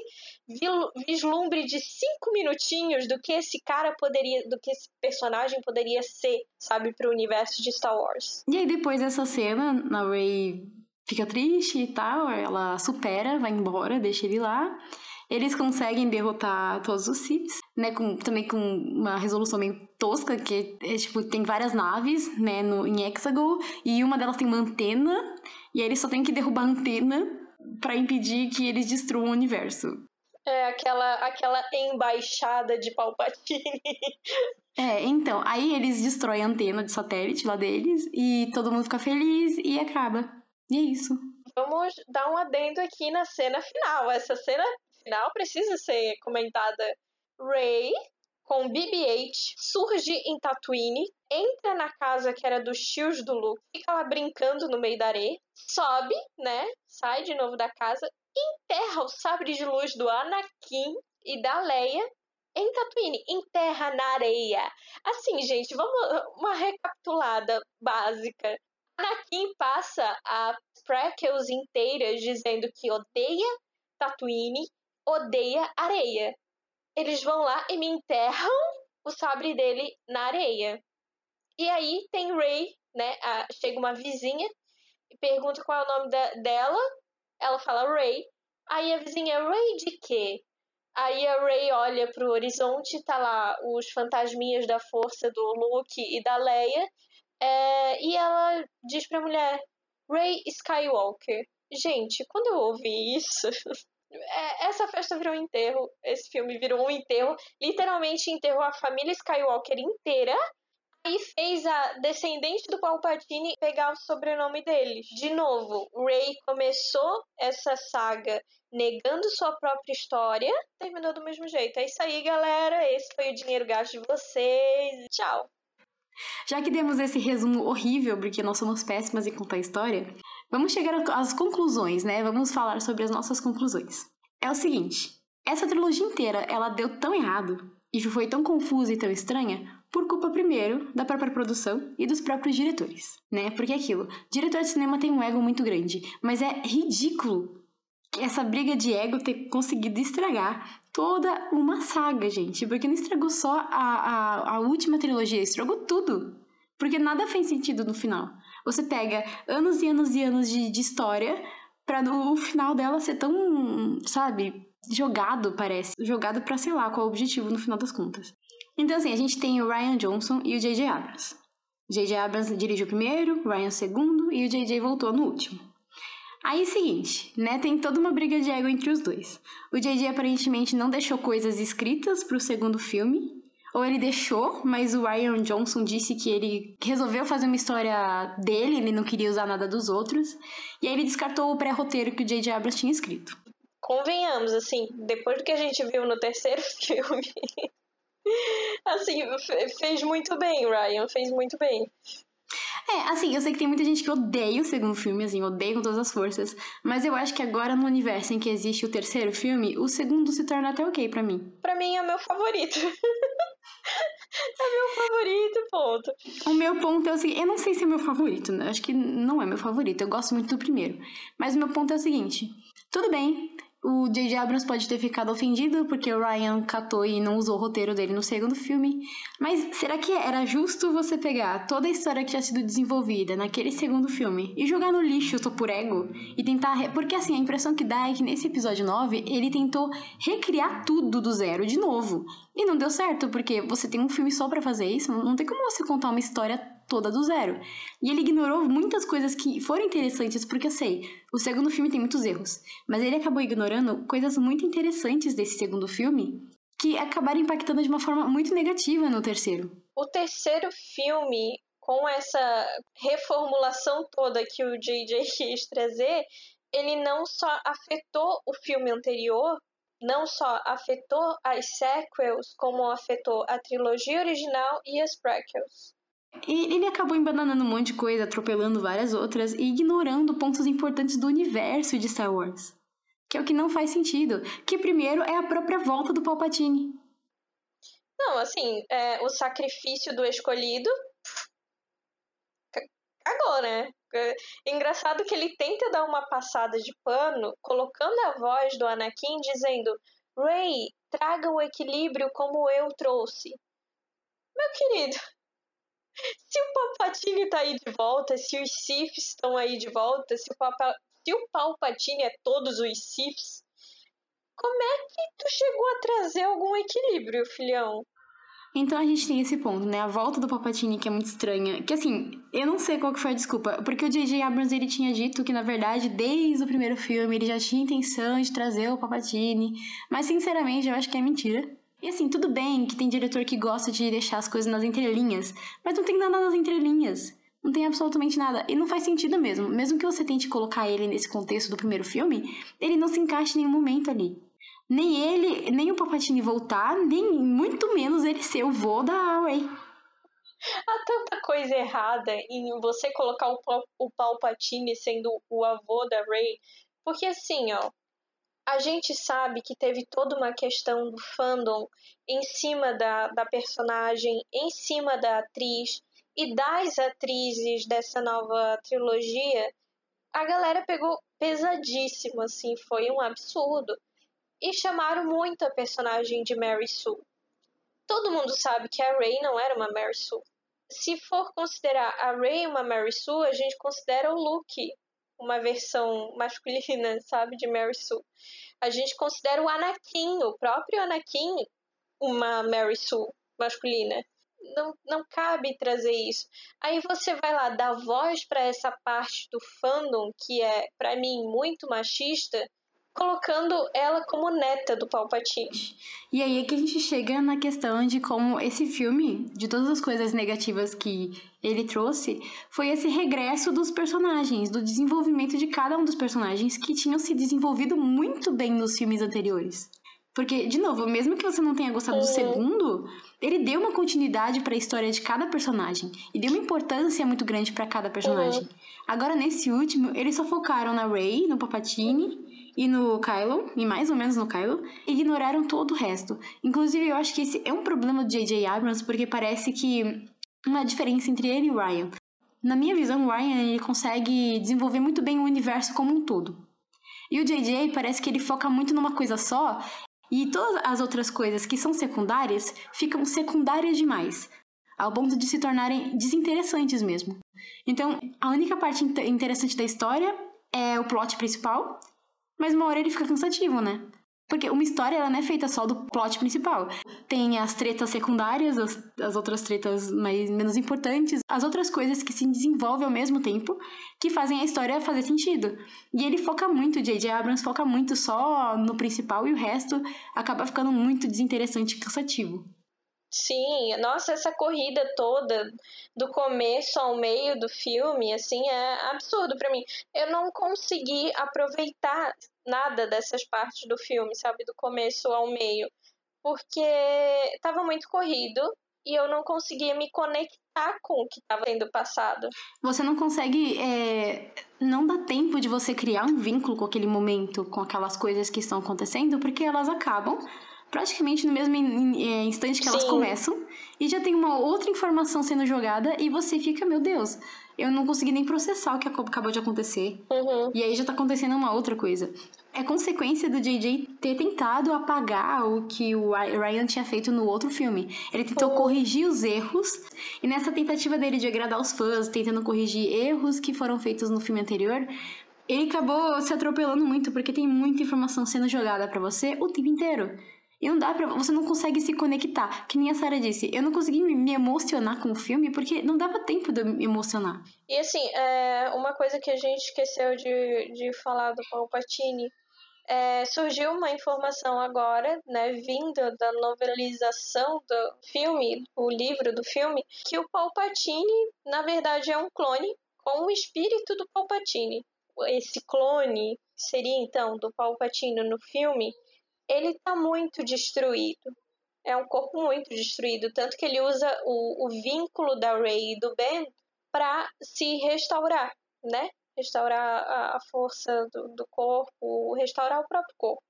vislumbre de cinco minutinhos do que esse cara poderia, do que esse personagem poderia ser, sabe, pro universo de Star Wars. E aí depois dessa cena, a Rey fica triste e tal, ela supera, vai embora, deixa ele lá. Eles conseguem derrotar todos os Siths, né? Com, também com uma resolução meio tosca, que é, tipo, tem várias naves, né, no, em Hexagon, e uma delas tem uma antena, e aí eles só tem que derrubar a antena para impedir que eles destruam o universo. É, aquela, aquela embaixada de Palpatine. É, então, aí eles destroem a antena de satélite lá deles e todo mundo fica feliz e acaba. E é isso. Vamos dar um adendo aqui na cena final. Essa cena final precisa ser comentada. Ray com BB-8 surge em Tatooine, entra na casa que era dos tios do Luke, fica lá brincando no meio da areia, sobe, né? Sai de novo da casa, enterra o sabre de luz do Anakin e da Leia em Tatooine, enterra na areia. Assim, gente, vamos uma recapitulada básica. Anakin passa a prequels inteiras dizendo que odeia Tatooine, odeia areia eles vão lá e me enterram o sabre dele na areia. E aí tem Ray, né? A, chega uma vizinha e pergunta qual é o nome da, dela. Ela fala Ray. Aí a vizinha, Ray de quê? Aí a Ray olha pro horizonte, tá lá os fantasminhas da força do Luke e da Leia. É, e ela diz pra mulher, Ray Skywalker. Gente, quando eu ouvi isso, essa festa virou um enterro, esse filme virou um enterro, literalmente enterrou a família Skywalker inteira e fez a descendente do Palpatine pegar o sobrenome deles. De novo, Rey começou essa saga negando sua própria história, terminou do mesmo jeito. É isso aí, galera. Esse foi o dinheiro gasto de vocês. Tchau. Já que demos esse resumo horrível, porque nós somos péssimas em contar história, vamos chegar às conclusões, né? Vamos falar sobre as nossas conclusões. É o seguinte: Essa trilogia inteira, ela deu tão errado e foi tão confusa e tão estranha por culpa primeiro da própria produção e dos próprios diretores, né? Porque é aquilo, diretor de cinema tem um ego muito grande, mas é ridículo essa briga de ego ter conseguido estragar toda uma saga, gente. Porque não estragou só a, a, a última trilogia, estragou tudo. Porque nada fez sentido no final. Você pega anos e anos e anos de, de história para no final dela ser tão, sabe, jogado, parece. Jogado pra sei lá qual é o objetivo no final das contas. Então, assim, a gente tem o Ryan Johnson e o J.J. Abrams. J.J. Abrams dirigiu o primeiro, Ryan o segundo e o J.J. voltou no último. Aí, seguinte, né, tem toda uma briga de ego entre os dois. O J.J. aparentemente não deixou coisas escritas pro segundo filme, ou ele deixou, mas o Ryan Johnson disse que ele resolveu fazer uma história dele, ele não queria usar nada dos outros, e aí ele descartou o pré-roteiro que o J.J. Abrams tinha escrito. Convenhamos, assim, depois do que a gente viu no terceiro filme, assim, fez muito bem, Ryan, fez muito bem. É, assim, eu sei que tem muita gente que odeia o segundo filme, assim, odeia com todas as forças. Mas eu acho que agora, no universo em que existe o terceiro filme, o segundo se torna até ok para mim. Para mim é o meu favorito. é meu favorito, ponto. O meu ponto é o seguinte: eu não sei se é meu favorito, né? Acho que não é meu favorito. Eu gosto muito do primeiro. Mas o meu ponto é o seguinte: tudo bem, o J.J. Abrams pode ter ficado ofendido porque o Ryan catou e não usou o roteiro dele no segundo filme. Mas será que era justo você pegar toda a história que tinha sido desenvolvida naquele segundo filme e jogar no lixo só por ego? E tentar. Re... Porque assim, a impressão que dá é que nesse episódio 9 ele tentou recriar tudo do zero de novo. E não deu certo, porque você tem um filme só para fazer isso, não tem como você contar uma história toda do zero. E ele ignorou muitas coisas que foram interessantes, porque eu sei, o segundo filme tem muitos erros, mas ele acabou ignorando coisas muito interessantes desse segundo filme que acabaram impactando de uma forma muito negativa no terceiro. O terceiro filme, com essa reformulação toda que o JJ quis trazer, ele não só afetou o filme anterior, não só afetou as sequels, como afetou a trilogia original e as prequels. E ele acabou embananando um monte de coisa, atropelando várias outras e ignorando pontos importantes do universo de Star Wars. Que é o que não faz sentido. Que primeiro é a própria volta do Palpatine. Não, assim, é, o sacrifício do escolhido cagou, né? É engraçado que ele tenta dar uma passada de pano, colocando a voz do Anakin dizendo: Rey, traga o equilíbrio como eu trouxe. Meu querido, se o Palpatine tá aí de volta, se os Siths estão aí de volta, se o, Papa, se o Palpatine é todos os Siths, como é que tu chegou a trazer algum equilíbrio, filhão? Então a gente tem esse ponto, né? A volta do Palpatine que é muito estranha. Que assim, eu não sei qual que foi a desculpa, porque o J.J. Abrams ele tinha dito que na verdade, desde o primeiro filme, ele já tinha intenção de trazer o Palpatine, mas sinceramente eu acho que é mentira. E assim, tudo bem que tem diretor que gosta de deixar as coisas nas entrelinhas, mas não tem nada nas entrelinhas. Não tem absolutamente nada. E não faz sentido mesmo. Mesmo que você tente colocar ele nesse contexto do primeiro filme, ele não se encaixa em nenhum momento ali. Nem ele, nem o Palpatine voltar, nem muito menos ele ser o vô da Rey. Há tanta coisa errada em você colocar o, o Palpatine sendo o avô da Rey. Porque assim, ó, a gente sabe que teve toda uma questão do fandom em cima da, da personagem, em cima da atriz e das atrizes dessa nova trilogia. A galera pegou pesadíssimo, assim, foi um absurdo. E chamaram muito a personagem de Mary Sue. Todo mundo sabe que a Rey não era uma Mary Sue. Se for considerar a Rey uma Mary Sue, a gente considera o Luke uma versão masculina, sabe, de Mary Sue. A gente considera o Anakin, o próprio Anakin, uma Mary Sue masculina. Não, não cabe trazer isso. Aí você vai lá dar voz para essa parte do fandom que é, para mim, muito machista, colocando ela como neta do Palpatine. E aí é que a gente chega na questão de como esse filme, de todas as coisas negativas que ele trouxe, foi esse regresso dos personagens, do desenvolvimento de cada um dos personagens que tinham se desenvolvido muito bem nos filmes anteriores. Porque, de novo, mesmo que você não tenha gostado do uhum. segundo, ele deu uma continuidade para a história de cada personagem e deu uma importância muito grande para cada personagem. Uhum. Agora, nesse último, eles só focaram na Rey, no Papatini e no Kylo, e mais ou menos no Kylo, ignoraram todo o resto. Inclusive, eu acho que esse é um problema do J.J. Abrams, porque parece que uma diferença entre ele e Ryan. Na minha visão, o Ryan ele consegue desenvolver muito bem o universo como um todo. E o J.J. parece que ele foca muito numa coisa só, e todas as outras coisas que são secundárias ficam secundárias demais, ao ponto de se tornarem desinteressantes mesmo. Então, a única parte interessante da história é o plot principal, mas uma hora ele fica cansativo, né? Porque uma história ela não é feita só do plot principal. Tem as tretas secundárias, as, as outras tretas mais, menos importantes, as outras coisas que se desenvolvem ao mesmo tempo, que fazem a história fazer sentido. E ele foca muito, J.J. Abrams foca muito só no principal e o resto acaba ficando muito desinteressante e cansativo. Sim, nossa, essa corrida toda do começo ao meio do filme, assim, é absurdo para mim. Eu não consegui aproveitar nada dessas partes do filme, sabe, do começo ao meio, porque tava muito corrido e eu não conseguia me conectar com o que estava sendo passado. Você não consegue, é... não dá tempo de você criar um vínculo com aquele momento, com aquelas coisas que estão acontecendo, porque elas acabam praticamente no mesmo é, instante que Sim. elas começam, e já tem uma outra informação sendo jogada, e você fica, meu Deus, eu não consegui nem processar o que acabou de acontecer. Uhum. E aí já tá acontecendo uma outra coisa. É consequência do JJ ter tentado apagar o que o Ryan tinha feito no outro filme. Ele tentou uhum. corrigir os erros, e nessa tentativa dele de agradar os fãs, tentando corrigir erros que foram feitos no filme anterior, ele acabou se atropelando muito, porque tem muita informação sendo jogada para você o tempo inteiro. E não dá pra. Você não consegue se conectar. Que nem a Sarah disse, eu não consegui me emocionar com o filme porque não dava tempo de me emocionar. E assim, é, uma coisa que a gente esqueceu de, de falar do Palpatine. É, surgiu uma informação agora, né, vinda da novelização do filme, o livro do filme, que o Palpatine, na verdade, é um clone com o espírito do Palpatine. Esse clone seria então do Palpatine no filme ele está muito destruído. É um corpo muito destruído, tanto que ele usa o, o vínculo da Rey e do Ben para se restaurar, né? Restaurar a, a força do, do corpo, restaurar o próprio corpo.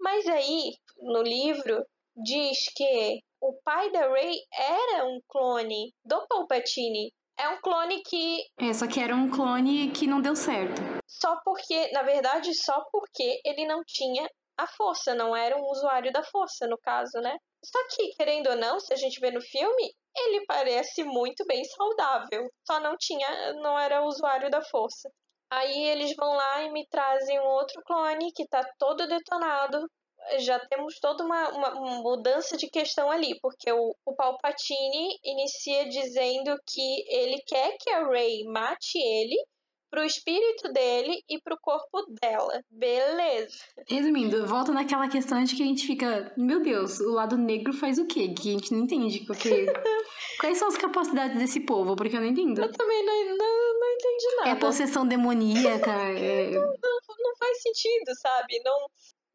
Mas aí, no livro, diz que o pai da Rey era um clone do Palpatine. É um clone que. É, só que era um clone que não deu certo. Só porque, na verdade, só porque ele não tinha a força, não era um usuário da força, no caso, né? Só que, querendo ou não, se a gente vê no filme, ele parece muito bem saudável. Só não tinha, não era usuário da força. Aí eles vão lá e me trazem um outro clone que tá todo detonado. Já temos toda uma, uma mudança de questão ali, porque o, o Palpatine inicia dizendo que ele quer que a Rey mate ele pro espírito dele e pro corpo dela. Beleza. Resumindo, volta naquela questão de que a gente fica, meu Deus, o lado negro faz o quê? Que a gente não entende. Porque... Quais são as capacidades desse povo? Porque eu não entendo. Eu também não, não, não entendi nada. É possessão demoníaca. é... Não, não, não faz sentido, sabe? Não.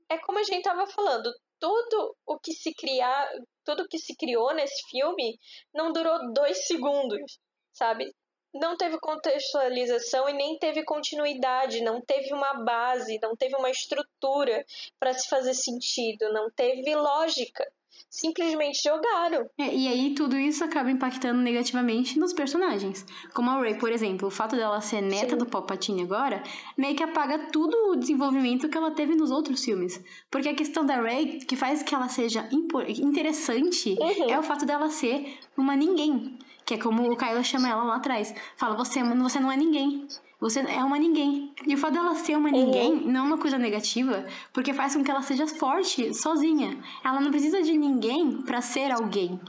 É como a gente tava falando, tudo o que se criar, tudo que se criou nesse filme não durou dois segundos, sabe? Não teve contextualização e nem teve continuidade, não teve uma base, não teve uma estrutura para se fazer sentido, não teve lógica. Simplesmente jogaram. É, e aí tudo isso acaba impactando negativamente nos personagens. Como a Ray, por exemplo, o fato dela ser neta Sim. do Palpatine agora, meio que apaga tudo o desenvolvimento que ela teve nos outros filmes. Porque a questão da Ray, que faz que ela seja interessante, uhum. é o fato dela ser uma ninguém. Que é como o Kylo chama ela lá atrás. Fala, você, você não é ninguém. Você é uma ninguém. E o fato dela ser uma ninguém uhum. não é uma coisa negativa, porque faz com que ela seja forte sozinha. Ela não precisa de ninguém para ser alguém.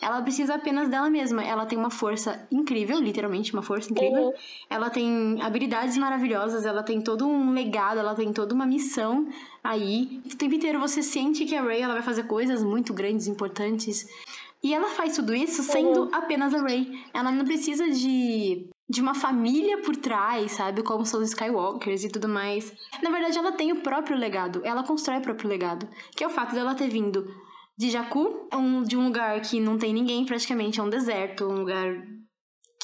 Ela precisa apenas dela mesma. Ela tem uma força incrível, literalmente uma força incrível. Uhum. Ela tem habilidades maravilhosas, ela tem todo um legado, ela tem toda uma missão aí. O tempo inteiro você sente que a Rey ela vai fazer coisas muito grandes, importantes. E ela faz tudo isso sendo uhum. apenas a Rey. Ela não precisa de, de uma família por trás, sabe? Como são os Skywalkers e tudo mais. Na verdade, ela tem o próprio legado. Ela constrói o próprio legado. Que é o fato dela ter vindo de Jakku, um, de um lugar que não tem ninguém, praticamente é um deserto, um lugar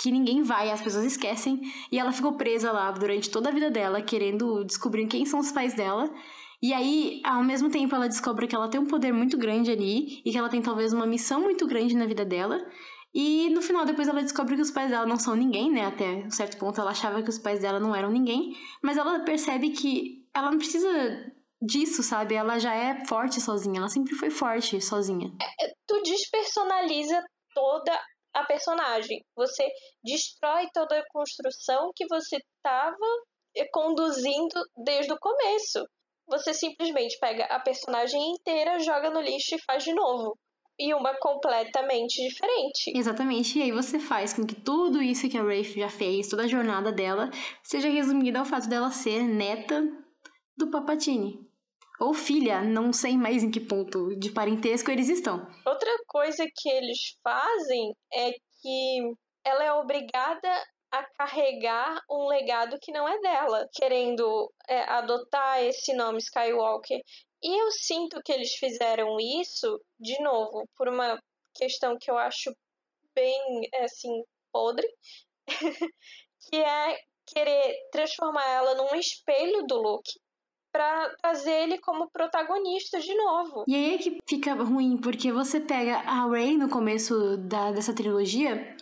que ninguém vai, as pessoas esquecem. E ela ficou presa lá durante toda a vida dela, querendo descobrir quem são os pais dela. E aí, ao mesmo tempo, ela descobre que ela tem um poder muito grande ali e que ela tem talvez uma missão muito grande na vida dela. E no final, depois ela descobre que os pais dela não são ninguém, né? Até um certo ponto ela achava que os pais dela não eram ninguém. Mas ela percebe que ela não precisa disso, sabe? Ela já é forte sozinha. Ela sempre foi forte sozinha. É, tu despersonaliza toda a personagem. Você destrói toda a construção que você estava conduzindo desde o começo. Você simplesmente pega a personagem inteira, joga no lixo e faz de novo. E uma completamente diferente. Exatamente. E aí você faz com que tudo isso que a Rafe já fez, toda a jornada dela, seja resumida ao fato dela ser neta do Papatini. Ou filha, não sei mais em que ponto de parentesco eles estão. Outra coisa que eles fazem é que ela é obrigada a carregar um legado que não é dela, querendo é, adotar esse nome Skywalker. E eu sinto que eles fizeram isso, de novo, por uma questão que eu acho bem, assim, podre, que é querer transformar ela num espelho do Luke para trazer ele como protagonista de novo. E aí é que fica ruim, porque você pega a Rey no começo da, dessa trilogia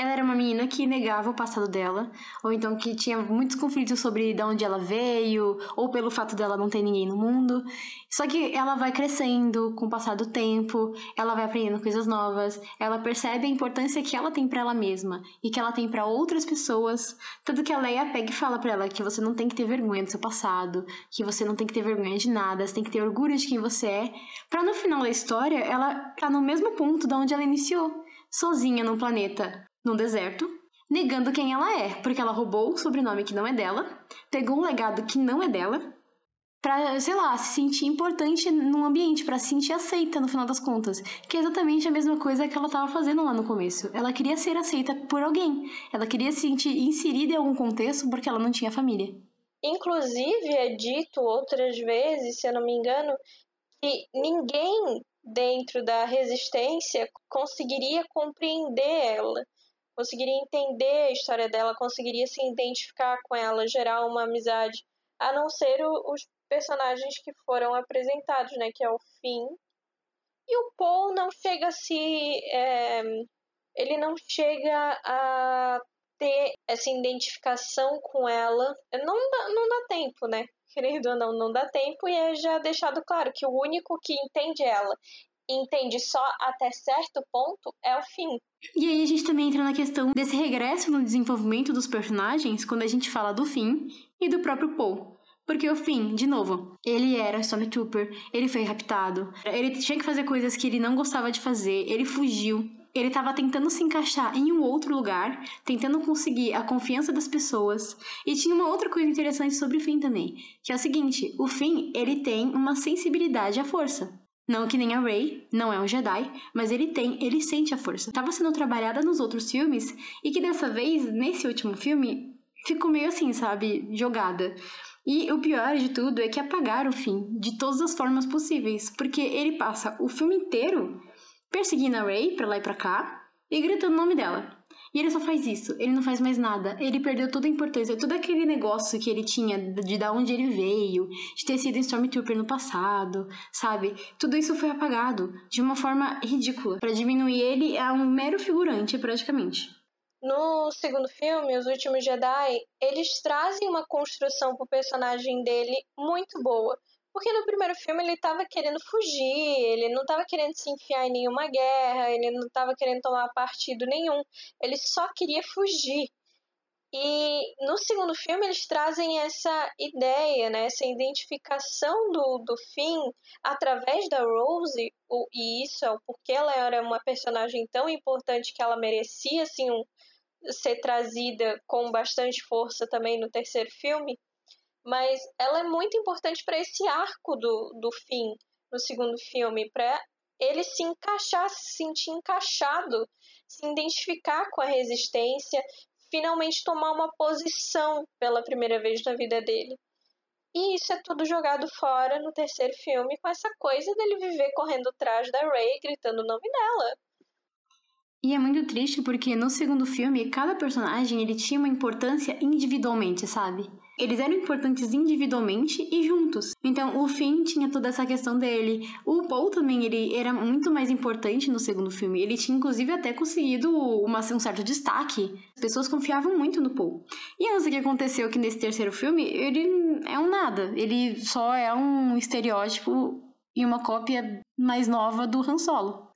ela era uma menina que negava o passado dela, ou então que tinha muitos conflitos sobre de onde ela veio, ou pelo fato dela não ter ninguém no mundo. Só que ela vai crescendo com o passar do tempo, ela vai aprendendo coisas novas, ela percebe a importância que ela tem para ela mesma e que ela tem para outras pessoas. Tanto que a Leia pega e fala para ela que você não tem que ter vergonha do seu passado, que você não tem que ter vergonha de nada, você tem que ter orgulho de quem você é, para no final da história ela tá no mesmo ponto da onde ela iniciou, sozinha no planeta num deserto, negando quem ela é, porque ela roubou o sobrenome que não é dela, pegou um legado que não é dela, pra, sei lá, se sentir importante num ambiente, para se sentir aceita no final das contas. Que é exatamente a mesma coisa que ela tava fazendo lá no começo. Ela queria ser aceita por alguém. Ela queria se sentir inserida em algum contexto porque ela não tinha família. Inclusive, é dito outras vezes, se eu não me engano, que ninguém dentro da resistência conseguiria compreender ela conseguiria entender a história dela, conseguiria se identificar com ela, gerar uma amizade, a não ser o, os personagens que foram apresentados, né, que é o Finn. E o Paul não chega a se. É, ele não chega a ter essa identificação com ela. Não dá, não dá tempo, né? Querendo ou não, não dá tempo, e é já deixado claro que o único que entende ela entende só até certo ponto é o fim. E aí a gente também entra na questão desse regresso no desenvolvimento dos personagens quando a gente fala do Finn e do próprio Paul. Porque o Finn, de novo, ele era Stormtrooper, ele foi raptado, ele tinha que fazer coisas que ele não gostava de fazer, ele fugiu, ele estava tentando se encaixar em um outro lugar, tentando conseguir a confiança das pessoas. E tinha uma outra coisa interessante sobre o Finn também, que é o seguinte: o Finn ele tem uma sensibilidade à força. Não que nem a Rey, não é um Jedi, mas ele tem, ele sente a força. Tava sendo trabalhada nos outros filmes e que dessa vez, nesse último filme, ficou meio assim, sabe, jogada. E o pior de tudo é que apagaram o fim de todas as formas possíveis, porque ele passa o filme inteiro perseguindo a Rey pra lá e pra cá e gritando o nome dela. E ele só faz isso, ele não faz mais nada. Ele perdeu toda a importância, todo aquele negócio que ele tinha de da onde ele veio, de ter sido Stormtrooper no passado, sabe? Tudo isso foi apagado de uma forma ridícula para diminuir ele a um mero figurante, praticamente. No segundo filme, Os Últimos Jedi, eles trazem uma construção pro personagem dele muito boa. Porque no primeiro filme ele estava querendo fugir, ele não estava querendo se enfiar em nenhuma guerra, ele não estava querendo tomar partido nenhum, ele só queria fugir. E no segundo filme eles trazem essa ideia, né, essa identificação do, do Finn através da Rose, e isso é o porquê ela era uma personagem tão importante que ela merecia assim, um, ser trazida com bastante força também no terceiro filme mas ela é muito importante para esse arco do, do fim no segundo filme, para ele se encaixar, se sentir encaixado, se identificar com a resistência, finalmente tomar uma posição pela primeira vez na vida dele. E isso é tudo jogado fora no terceiro filme com essa coisa dele viver correndo atrás da Ray, gritando o nome dela. E é muito triste porque no segundo filme cada personagem ele tinha uma importância individualmente, sabe? eles eram importantes individualmente e juntos. Então, o Finn tinha toda essa questão dele. O Paul também, ele era muito mais importante no segundo filme. Ele tinha, inclusive, até conseguido uma, um certo destaque. As pessoas confiavam muito no Paul. E antes que aconteceu que nesse terceiro filme, ele é um nada. Ele só é um estereótipo e uma cópia mais nova do Han Solo.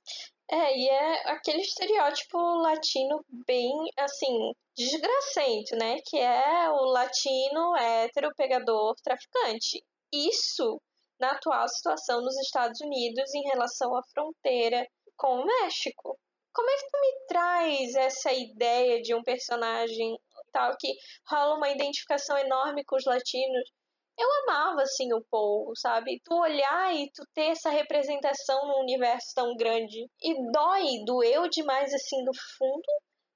É, e é aquele estereótipo latino bem, assim, desgracento, né? Que é o latino hétero pegador traficante. Isso na atual situação nos Estados Unidos em relação à fronteira com o México. Como é que tu me traz essa ideia de um personagem tal que rola uma identificação enorme com os latinos? Eu amava, assim, o Paul, sabe? Tu olhar e tu ter essa representação num universo tão grande. E dói, doeu demais, assim, no fundo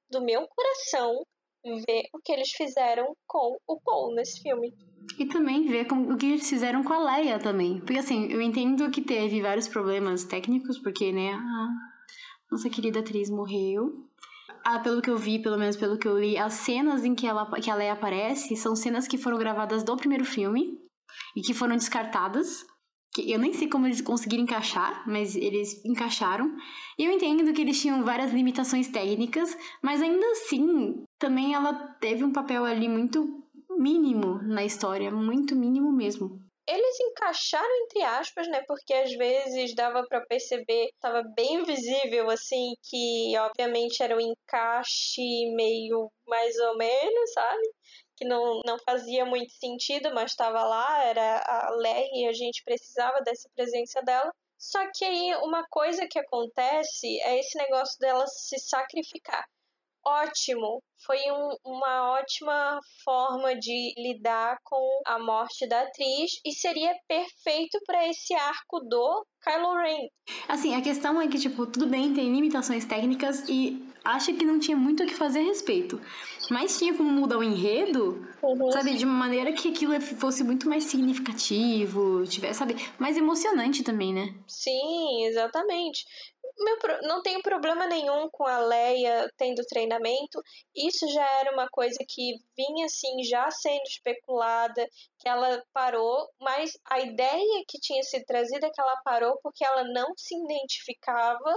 do meu coração ver o que eles fizeram com o Paul nesse filme. E também ver como, o que eles fizeram com a Leia também. Porque, assim, eu entendo que teve vários problemas técnicos, porque, né, a nossa querida atriz morreu ah, pelo que eu vi, pelo menos pelo que eu li, as cenas em que, ela, que a Leia aparece são cenas que foram gravadas do primeiro filme e que foram descartadas. Que eu nem sei como eles conseguiram encaixar, mas eles encaixaram. E eu entendo que eles tinham várias limitações técnicas, mas ainda assim, também ela teve um papel ali muito mínimo na história, muito mínimo mesmo eles encaixaram entre aspas, né? Porque às vezes dava para perceber, estava bem visível assim que obviamente era um encaixe meio mais ou menos, sabe? Que não, não fazia muito sentido, mas estava lá, era a Leia e a gente precisava dessa presença dela. Só que aí uma coisa que acontece é esse negócio dela se sacrificar ótimo. Foi um, uma ótima forma de lidar com a morte da atriz e seria perfeito para esse arco do Kylo Ren. Assim, a questão é que, tipo, tudo bem, tem limitações técnicas e acho que não tinha muito o que fazer a respeito. Mas tinha como mudar o enredo, uhum. sabe, de uma maneira que aquilo fosse muito mais significativo, tivesse, sabe, mais emocionante também, né? Sim, exatamente meu, não tenho problema nenhum com a Leia tendo treinamento. Isso já era uma coisa que vinha assim já sendo especulada, que ela parou, mas a ideia que tinha sido trazida é que ela parou porque ela não se identificava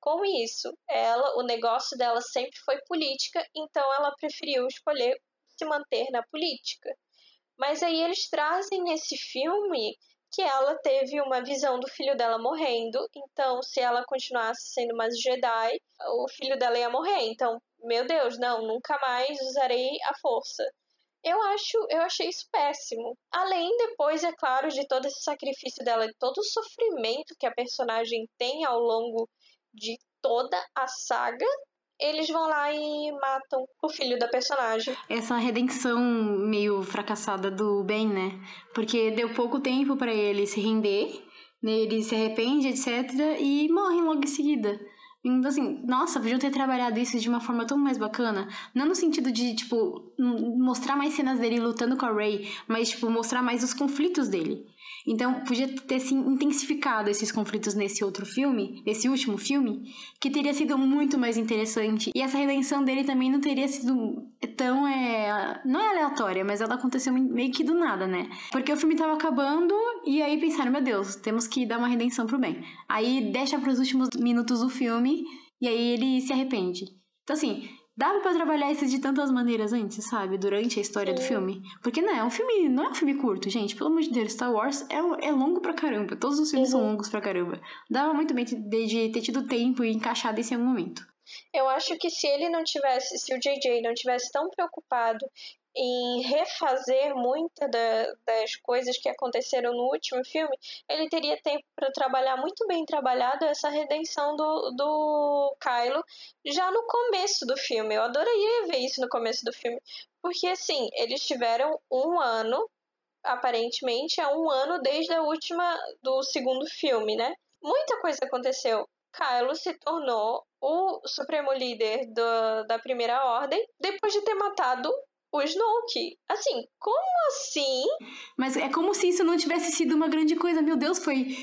com isso. Ela, o negócio dela sempre foi política, então ela preferiu escolher se manter na política. Mas aí eles trazem nesse filme que ela teve uma visão do filho dela morrendo, então se ela continuasse sendo uma Jedi, o filho dela ia morrer. Então, meu Deus, não, nunca mais usarei a força. Eu acho, eu achei isso péssimo. Além depois, é claro, de todo esse sacrifício dela, de todo o sofrimento que a personagem tem ao longo de toda a saga, eles vão lá e matam o filho da personagem. Essa redenção meio fracassada do Ben, né? Porque deu pouco tempo para ele se render, né? ele se arrepende, etc. e morre logo em seguida. Então, assim, nossa, podiam ter trabalhado isso de uma forma tão mais bacana. Não no sentido de, tipo, mostrar mais cenas dele lutando com a Ray, mas, tipo, mostrar mais os conflitos dele. Então, podia ter se intensificado esses conflitos nesse outro filme, nesse último filme, que teria sido muito mais interessante. E essa redenção dele também não teria sido tão. É... Não é aleatória, mas ela aconteceu meio que do nada, né? Porque o filme tava acabando e aí pensaram: meu Deus, temos que dar uma redenção pro bem. Aí deixa para os últimos minutos do filme e aí ele se arrepende. Então, assim, Dava para trabalhar isso de tantas maneiras antes, sabe? Durante a história Sim. do filme. Porque não é um filme, não é um filme curto, gente. Pelo amor de Deus, Star Wars é, é longo pra caramba. Todos os filmes uhum. são longos pra caramba. Dava muito bem de, de ter tido tempo e encaixado esse momento. Eu acho que se ele não tivesse, se o JJ não tivesse tão preocupado em refazer muitas da, das coisas que aconteceram no último filme, ele teria tempo para trabalhar muito bem trabalhado essa redenção do, do Kylo já no começo do filme. Eu adoraria ver isso no começo do filme, porque assim, eles tiveram um ano, aparentemente é um ano desde a última do segundo filme, né? Muita coisa aconteceu. Kylo se tornou o supremo líder do, da Primeira Ordem depois de ter matado o Snoke. Assim, como assim? Mas é como se isso não tivesse sido uma grande coisa. Meu Deus, foi.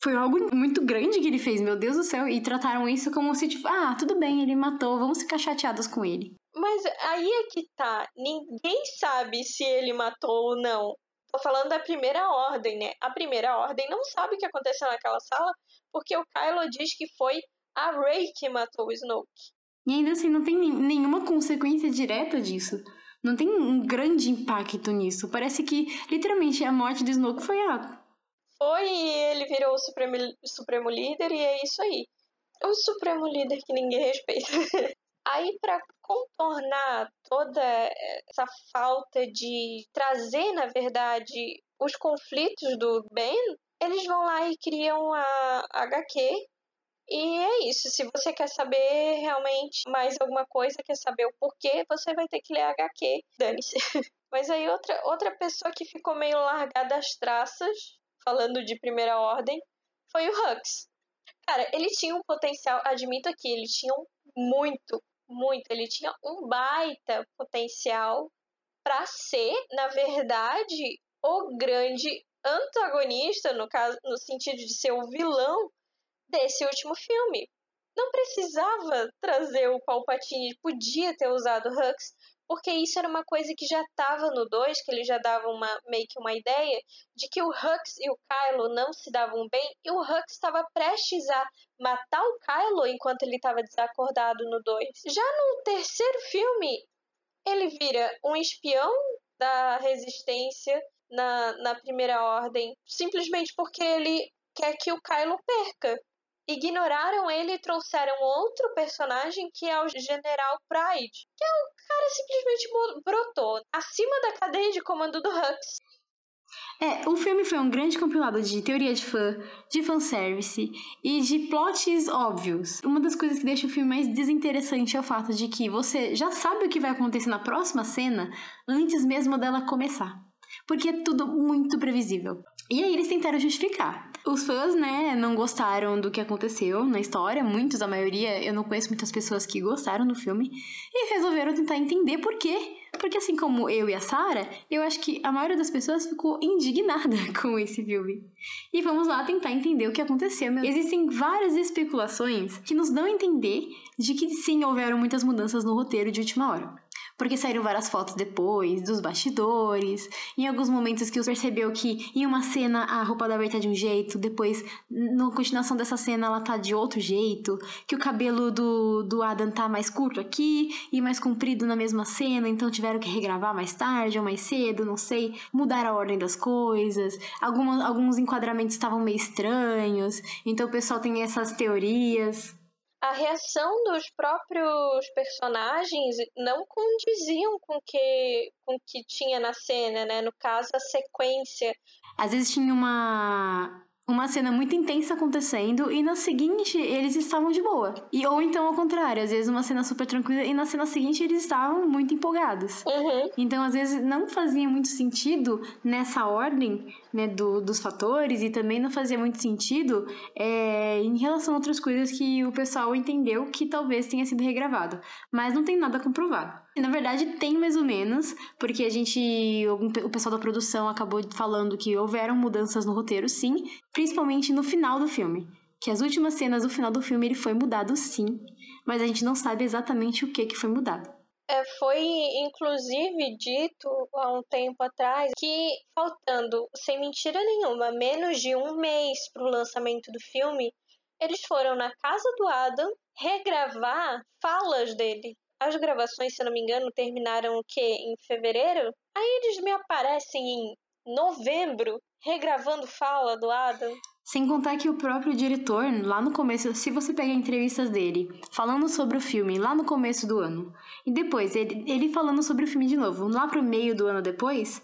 Foi algo muito grande que ele fez, meu Deus do céu. E trataram isso como se, tipo, ah, tudo bem, ele matou, vamos ficar chateados com ele. Mas aí é que tá. Ninguém sabe se ele matou ou não. Tô falando da primeira ordem, né? A primeira ordem não sabe o que aconteceu naquela sala, porque o Kylo diz que foi a Rey que matou o Snoke. E ainda assim, não tem nenhuma consequência direta disso. Não tem um grande impacto nisso. Parece que, literalmente, a morte do Snoke foi a. Foi e ele virou o Supremo, Supremo Líder e é isso aí. O Supremo Líder que ninguém respeita. aí, para contornar toda essa falta de trazer, na verdade, os conflitos do Ben, eles vão lá e criam a HQ. E é isso. Se você quer saber realmente mais alguma coisa, quer saber o porquê, você vai ter que ler HQ. Dane-se. Mas aí outra, outra pessoa que ficou meio largada às traças, falando de primeira ordem, foi o Hux. Cara, ele tinha um potencial, admito aqui, ele tinha um muito, muito. Ele tinha um baita potencial para ser, na verdade, o grande antagonista, no caso, no sentido de ser o vilão desse último filme. Não precisava trazer o Palpatine, podia ter usado Hux, porque isso era uma coisa que já estava no 2, que ele já dava uma, meio que uma ideia de que o Hux e o Kylo não se davam bem, e o Hux estava prestes a matar o Kylo enquanto ele estava desacordado no 2. Já no terceiro filme, ele vira um espião da resistência na, na primeira ordem, simplesmente porque ele quer que o Kylo perca ignoraram ele e trouxeram outro personagem que é o General Pride, que é o cara simplesmente brotou acima da cadeia de comando do Hux. É, o filme foi um grande compilado de teoria de fã, de fanservice e de plots óbvios. Uma das coisas que deixa o filme mais desinteressante é o fato de que você já sabe o que vai acontecer na próxima cena antes mesmo dela começar. Porque é tudo muito previsível. E aí eles tentaram justificar. Os fãs, né, não gostaram do que aconteceu na história, muitos, a maioria, eu não conheço muitas pessoas que gostaram do filme, e resolveram tentar entender por quê. Porque assim como eu e a Sara, eu acho que a maioria das pessoas ficou indignada com esse filme. E vamos lá tentar entender o que aconteceu. Existem várias especulações que nos dão a entender de que sim houveram muitas mudanças no roteiro de última hora porque saíram várias fotos depois, dos bastidores, em alguns momentos que você percebeu que em uma cena a roupa da Ray tá de um jeito, depois, na continuação dessa cena, ela tá de outro jeito, que o cabelo do, do Adam tá mais curto aqui e mais comprido na mesma cena, então tiveram que regravar mais tarde ou mais cedo, não sei, mudar a ordem das coisas, Alguma, alguns enquadramentos estavam meio estranhos, então o pessoal tem essas teorias a reação dos próprios personagens não condiziam com que com o que tinha na cena, né? No caso, a sequência. Às vezes tinha uma uma cena muito intensa acontecendo e na seguinte eles estavam de boa. E ou então ao contrário, às vezes uma cena super tranquila e na cena seguinte eles estavam muito empolgados. Uhum. Então às vezes não fazia muito sentido nessa ordem né, do, dos fatores e também não fazia muito sentido é, em relação a outras coisas que o pessoal entendeu que talvez tenha sido regravado. Mas não tem nada comprovado. Na verdade, tem mais ou menos, porque a gente. O pessoal da produção acabou falando que houveram mudanças no roteiro, sim, principalmente no final do filme. Que as últimas cenas do final do filme ele foi mudado sim, mas a gente não sabe exatamente o que, que foi mudado. É, foi inclusive dito há um tempo atrás que, faltando, sem mentira nenhuma, menos de um mês para o lançamento do filme, eles foram na casa do Adam regravar falas dele as gravações, se não me engano, terminaram o quê? Em fevereiro? Aí eles me aparecem em novembro, regravando fala do Adam. Sem contar que o próprio diretor, lá no começo, se você pegar entrevistas dele, falando sobre o filme lá no começo do ano, e depois ele, ele falando sobre o filme de novo, lá pro meio do ano depois,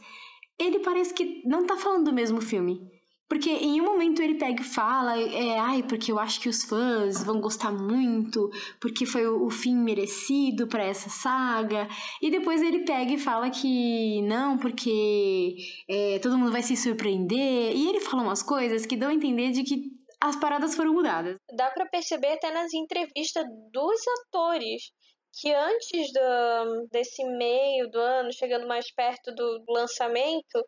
ele parece que não tá falando do mesmo filme. Porque em um momento ele pega e fala, é, ai, porque eu acho que os fãs vão gostar muito, porque foi o, fim merecido para essa saga. E depois ele pega e fala que não, porque é, todo mundo vai se surpreender. E ele fala umas coisas que dão a entender de que as paradas foram mudadas. Dá para perceber até nas entrevistas dos atores que antes do, desse meio do ano, chegando mais perto do lançamento,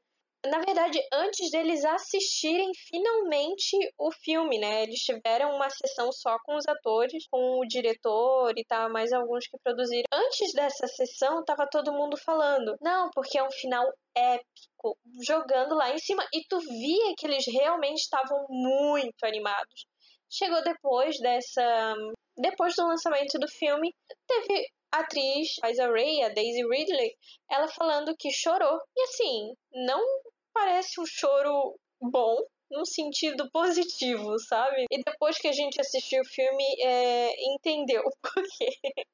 na verdade, antes deles assistirem finalmente o filme, né? Eles tiveram uma sessão só com os atores, com o diretor e tal, mais alguns que produziram. Antes dessa sessão, tava todo mundo falando: não, porque é um final épico, jogando lá em cima. E tu via que eles realmente estavam muito animados. Chegou depois dessa. Depois do lançamento do filme, teve a atriz, a Ray, a Daisy Ridley, ela falando que chorou. E assim, não parece um choro bom, no sentido positivo, sabe? E depois que a gente assistiu o filme, é, entendeu por quê.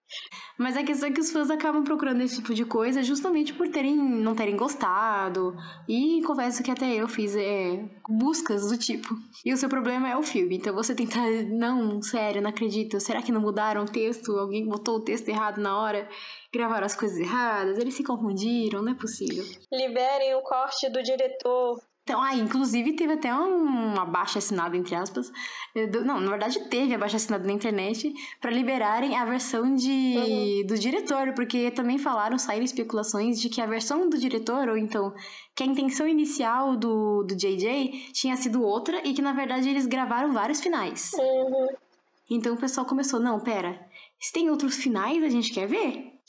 Mas a questão é que os fãs acabam procurando esse tipo de coisa justamente por terem não terem gostado. E confesso que até eu fiz é, buscas do tipo. E o seu problema é o filme. Então você tenta, não, sério, não acredito. Será que não mudaram o texto? Alguém botou o texto errado na hora? Gravaram as coisas erradas, eles se confundiram, não é possível. Liberem o corte do diretor. Então, ah, inclusive teve até um abaixo assinado, entre aspas. Eh, não, na verdade teve abaixo assinado na internet para liberarem a versão de, uhum. do diretor, porque também falaram, saíram especulações de que a versão do diretor, ou então que a intenção inicial do, do JJ tinha sido outra e que na verdade eles gravaram vários finais. Uhum. Então o pessoal começou, não, pera, se tem outros finais a gente quer ver?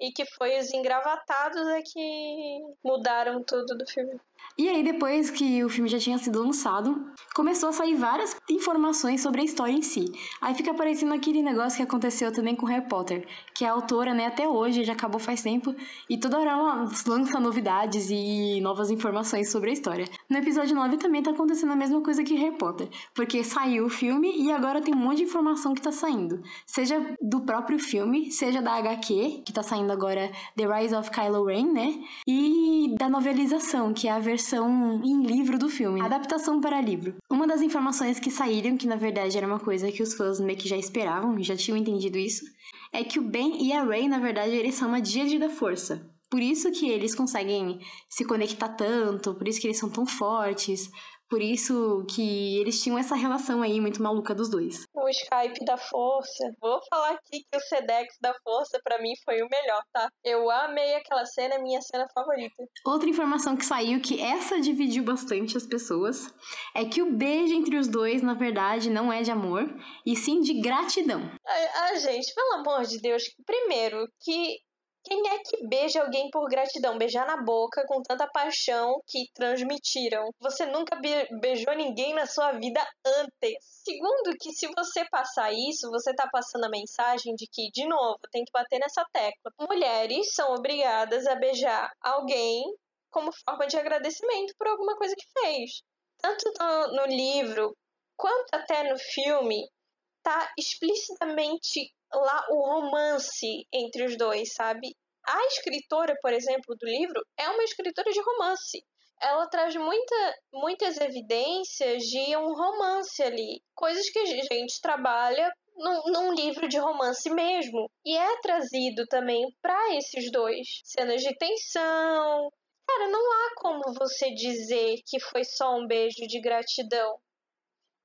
E que foi os engravatados é que mudaram tudo do filme. E aí, depois que o filme já tinha sido lançado, começou a sair várias informações sobre a história em si. Aí fica aparecendo aquele negócio que aconteceu também com Harry Potter, que a autora, né, até hoje, já acabou faz tempo, e toda hora ela lança novidades e novas informações sobre a história. No episódio 9 também tá acontecendo a mesma coisa que Harry Potter, porque saiu o filme e agora tem um monte de informação que tá saindo. Seja do próprio filme, seja da HQ, que tá saindo agora The Rise of Kylo Ren, né? E da novelização, que é a versão em livro do filme, adaptação para livro. Uma das informações que saíram, que na verdade era uma coisa que os fãs meio que já esperavam, já tinham entendido isso, é que o Ben e a Rey, na verdade, eles são uma díade da força. Por isso que eles conseguem se conectar tanto, por isso que eles são tão fortes, por isso que eles tinham essa relação aí muito maluca dos dois. O Skype da Força. Vou falar aqui que o Sedex da Força para mim foi o melhor, tá? Eu amei aquela cena, é minha cena favorita. Outra informação que saiu que essa dividiu bastante as pessoas é que o beijo entre os dois, na verdade, não é de amor, e sim de gratidão. Ah, gente, pelo amor de Deus, primeiro que quem é que beija alguém por gratidão? Beijar na boca com tanta paixão que transmitiram. Você nunca be beijou ninguém na sua vida antes. Segundo, que se você passar isso, você tá passando a mensagem de que, de novo, tem que bater nessa tecla. Mulheres são obrigadas a beijar alguém como forma de agradecimento por alguma coisa que fez. Tanto no, no livro quanto até no filme, tá explicitamente lá o romance entre os dois, sabe? A escritora, por exemplo, do livro é uma escritora de romance. Ela traz muita, muitas evidências de um romance ali, coisas que a gente trabalha num, num, livro de romance mesmo. E é trazido também para esses dois. Cenas de tensão. Cara, não há como você dizer que foi só um beijo de gratidão.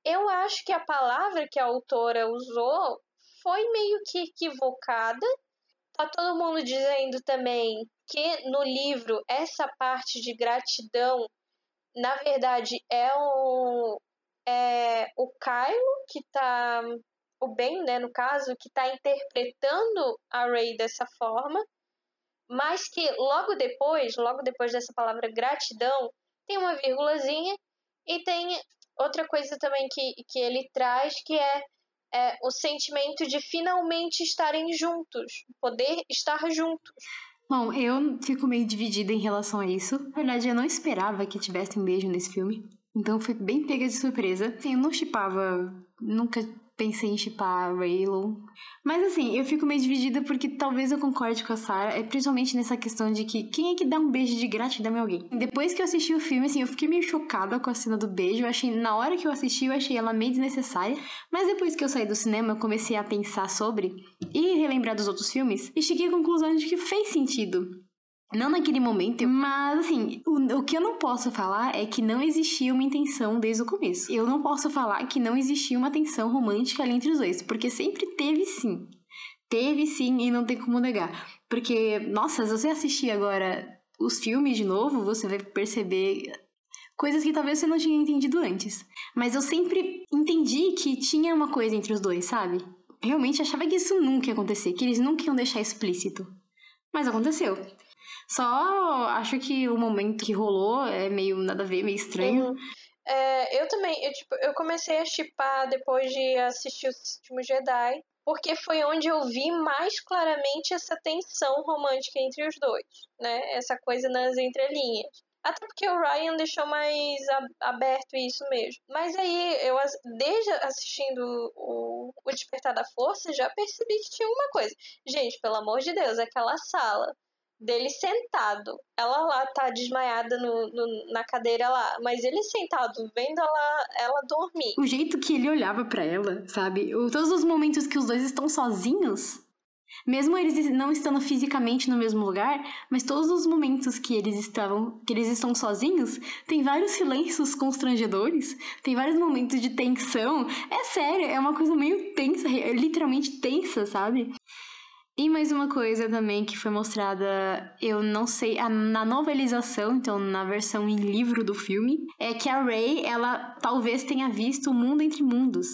Eu acho que a palavra que a autora usou foi meio que equivocada. Tá todo mundo dizendo também que no livro essa parte de gratidão, na verdade, é o, é o Kylo que tá. O Ben, né, no caso, que tá interpretando a Rey dessa forma, mas que logo depois, logo depois dessa palavra gratidão, tem uma vírgulazinha e tem outra coisa também que, que ele traz que é é, o sentimento de finalmente estarem juntos, poder estar juntos. Bom, eu fico meio dividida em relação a isso. Na verdade, eu não esperava que tivesse um beijo nesse filme. Então fui bem pega de surpresa. Sim, eu não chipava, nunca pensei em chipar Raylo. Mas assim, eu fico meio dividida porque talvez eu concorde com a Sarah, é principalmente nessa questão de que quem é que dá um beijo de gratidão a alguém? Depois que eu assisti o filme, assim, eu fiquei meio chocada com a cena do beijo. Eu achei, na hora que eu assisti, eu achei ela meio desnecessária. Mas depois que eu saí do cinema, eu comecei a pensar sobre e relembrar dos outros filmes e cheguei à conclusão de que fez sentido. Não naquele momento, mas assim, o, o que eu não posso falar é que não existia uma intenção desde o começo. Eu não posso falar que não existia uma tensão romântica ali entre os dois, porque sempre teve sim. Teve sim e não tem como negar. Porque, nossa, se você assistir agora os filmes de novo, você vai perceber Coisas que talvez você não tinha entendido antes. Mas eu sempre entendi que tinha uma coisa entre os dois, sabe? Realmente achava que isso nunca ia acontecer, que eles nunca iam deixar explícito. Mas aconteceu. Só acho que o momento que rolou é meio nada a ver, meio estranho. Uhum. É, eu também, eu, tipo, eu comecei a chipar depois de assistir os últimos Jedi, porque foi onde eu vi mais claramente essa tensão romântica entre os dois, né? Essa coisa nas entrelinhas. Até porque o Ryan deixou mais aberto isso mesmo. Mas aí, eu desde assistindo o, o Despertar da Força, já percebi que tinha uma coisa. Gente, pelo amor de Deus, aquela sala dele sentado. Ela lá tá desmaiada no, no, na cadeira lá, mas ele sentado, vendo ela, ela dormir. O jeito que ele olhava para ela, sabe? O, todos os momentos que os dois estão sozinhos, mesmo eles não estando fisicamente no mesmo lugar, mas todos os momentos que eles estavam, que eles estão sozinhos, tem vários silêncios constrangedores, tem vários momentos de tensão. É sério, é uma coisa meio tensa, literalmente tensa, sabe? E mais uma coisa também que foi mostrada, eu não sei, na novelização, então na versão em livro do filme, é que a Rey, ela talvez tenha visto o mundo entre mundos.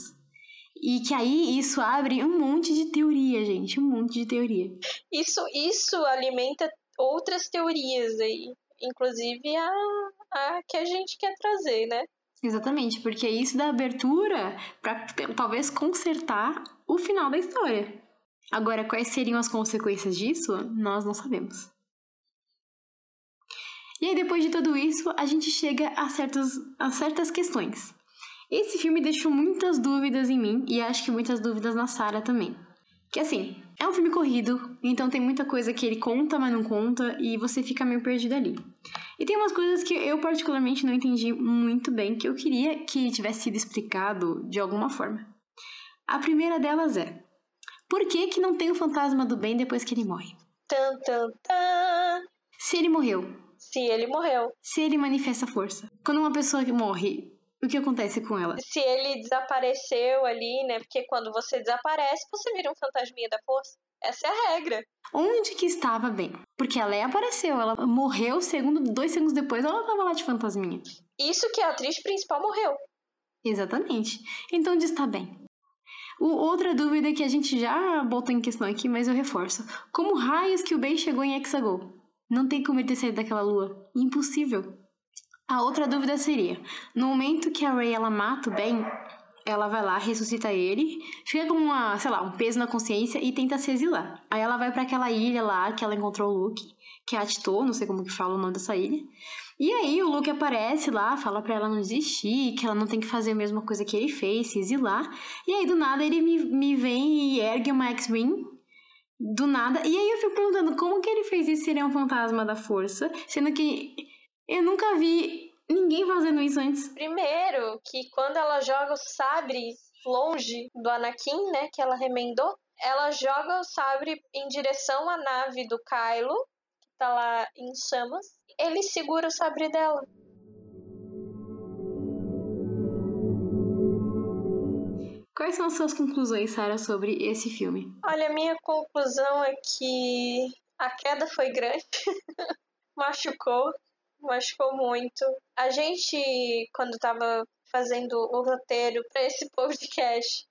E que aí isso abre um monte de teoria, gente, um monte de teoria. Isso, isso alimenta outras teorias aí, inclusive a, a que a gente quer trazer, né? Exatamente, porque isso dá abertura para talvez consertar o final da história. Agora, quais seriam as consequências disso, nós não sabemos. E aí, depois de tudo isso, a gente chega a, certos, a certas questões. Esse filme deixou muitas dúvidas em mim e acho que muitas dúvidas na Sarah também. Que assim, é um filme corrido, então tem muita coisa que ele conta, mas não conta, e você fica meio perdido ali. E tem umas coisas que eu particularmente não entendi muito bem, que eu queria que tivesse sido explicado de alguma forma. A primeira delas é: por que, que não tem o fantasma do bem depois que ele morre? Tan, tan, tan. Se ele morreu. Se ele morreu. Se ele manifesta força. Quando uma pessoa morre, o que acontece com ela? Se ele desapareceu ali, né? Porque quando você desaparece, você vira um fantasminha da força. Essa é a regra. Onde que estava bem? Porque a Leia apareceu, ela morreu segundo, dois segundos depois, ela estava lá de fantasminha. Isso que a atriz principal morreu. Exatamente. Então onde está bem? O, outra dúvida que a gente já botou em questão aqui, mas eu reforço. Como raios que o Ben chegou em Hexagol? Não tem como ele ter saído daquela lua. Impossível. A outra dúvida seria, no momento que a Rey ela mata o Ben, ela vai lá, ressuscita ele, fica com uma, sei lá, um peso na consciência e tenta se exilar. Aí ela vai para aquela ilha lá que ela encontrou o Luke, que é Atito, não sei como que fala o nome dessa ilha. E aí o Luke aparece lá, fala para ela não desistir, que ela não tem que fazer a mesma coisa que ele fez, se exilar. E aí do nada ele me, me vem e ergue uma X-Wing. Do nada. E aí eu fico perguntando como que ele fez isso se ele é um fantasma da força, sendo que eu nunca vi ninguém fazendo isso antes. Primeiro, que quando ela joga o sabre longe do Anakin, né, que ela remendou, ela joga o sabre em direção à nave do Kylo, que tá lá em chamas, ele segura o sabre dela. Quais são as suas conclusões, Sara, sobre esse filme? Olha, a minha conclusão é que a queda foi grande, machucou, machucou muito. A gente, quando estava fazendo o roteiro para esse podcast,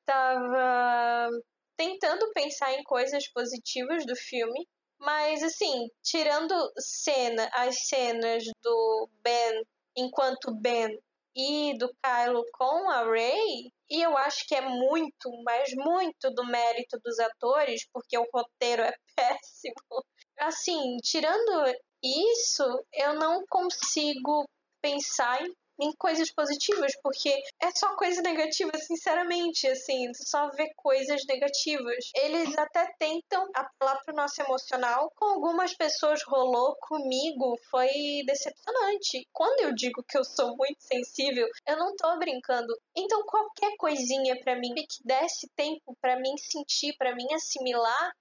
estava tentando pensar em coisas positivas do filme mas, assim, tirando cena, as cenas do Ben enquanto Ben e do Kylo com a Rey, e eu acho que é muito, mas muito do mérito dos atores, porque o roteiro é péssimo. Assim, tirando isso, eu não consigo pensar em em coisas positivas, porque é só coisa negativa, sinceramente, assim, só vê coisas negativas. Eles até tentam apelar pro nosso emocional, com algumas pessoas rolou, comigo foi decepcionante. Quando eu digo que eu sou muito sensível, eu não tô brincando. Então qualquer coisinha para mim que desse tempo para mim sentir, para mim assimilar,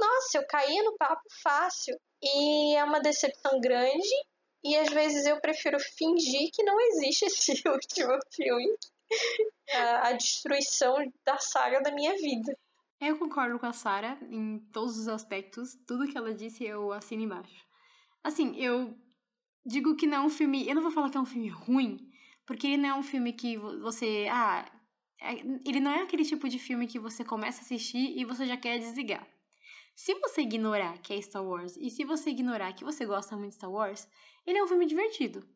nossa, eu caía no papo fácil. E é uma decepção grande e às vezes eu prefiro fingir que não existe esse último filme. A, destruição da saga da minha vida. Eu concordo com a Sarah em todos os aspectos. Tudo que ela disse eu assino embaixo. Assim, eu digo que não é um filme. Eu não vou falar que é um filme ruim, porque ele não é um filme que você. Ah, é, ele não é aquele tipo de filme que você começa a assistir e você já quer desligar. Se você ignorar que é Star Wars e se você ignorar que você gosta muito de Star Wars, ele é um filme divertido.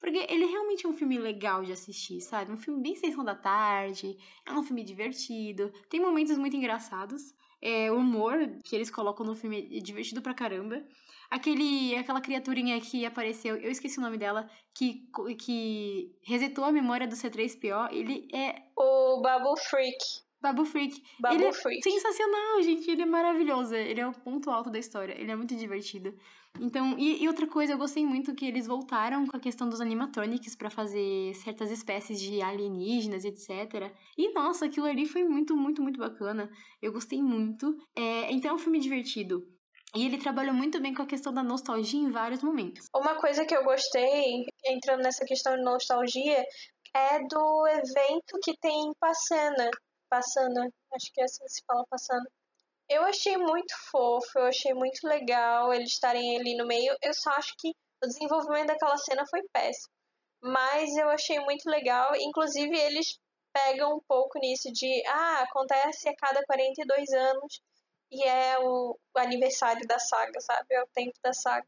Porque ele realmente é um filme legal de assistir, sabe? Um filme bem sessão da tarde, é um filme divertido, tem momentos muito engraçados. É, o humor que eles colocam no filme é divertido pra caramba. Aquele, aquela criaturinha que apareceu, eu esqueci o nome dela, que, que resetou a memória do C3PO, ele é. O Babu Freak. Babu Freak. Babu ele Freak. é sensacional, gente. Ele é maravilhoso. Ele é o ponto alto da história. Ele é muito divertido. Então, e, e outra coisa, eu gostei muito que eles voltaram com a questão dos animatronics para fazer certas espécies de alienígenas, etc. E nossa, aquilo ali foi muito, muito, muito bacana. Eu gostei muito. É, então é um filme divertido. E ele trabalhou muito bem com a questão da nostalgia em vários momentos. Uma coisa que eu gostei, entrando nessa questão de nostalgia, é do evento que tem em Passana. Passana, acho que é assim que se fala Passana. Eu achei muito fofo, eu achei muito legal eles estarem ali no meio. Eu só acho que o desenvolvimento daquela cena foi péssimo. Mas eu achei muito legal. Inclusive, eles pegam um pouco nisso de ah, acontece a cada 42 anos e é o, o aniversário da saga, sabe? É o tempo da saga.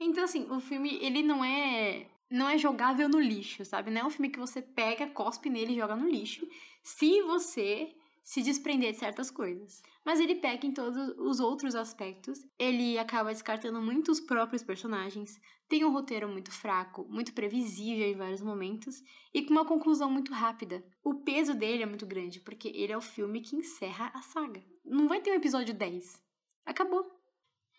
Então, assim, o filme, ele não é não é jogável no lixo, sabe? Não é um filme que você pega, cospe nele e joga no lixo. Se você se desprender de certas coisas. Mas ele peca em todos os outros aspectos. Ele acaba descartando muito os próprios personagens, tem um roteiro muito fraco, muito previsível em vários momentos e com uma conclusão muito rápida. O peso dele é muito grande, porque ele é o filme que encerra a saga. Não vai ter um episódio 10. Acabou.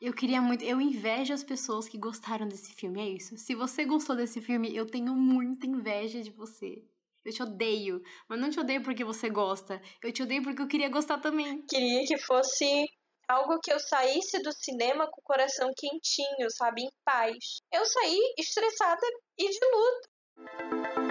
Eu queria muito. Eu invejo as pessoas que gostaram desse filme, é isso. Se você gostou desse filme, eu tenho muita inveja de você. Eu te odeio. Mas não te odeio porque você gosta. Eu te odeio porque eu queria gostar também. Queria que fosse algo que eu saísse do cinema com o coração quentinho, sabe? Em paz. Eu saí estressada e de luto.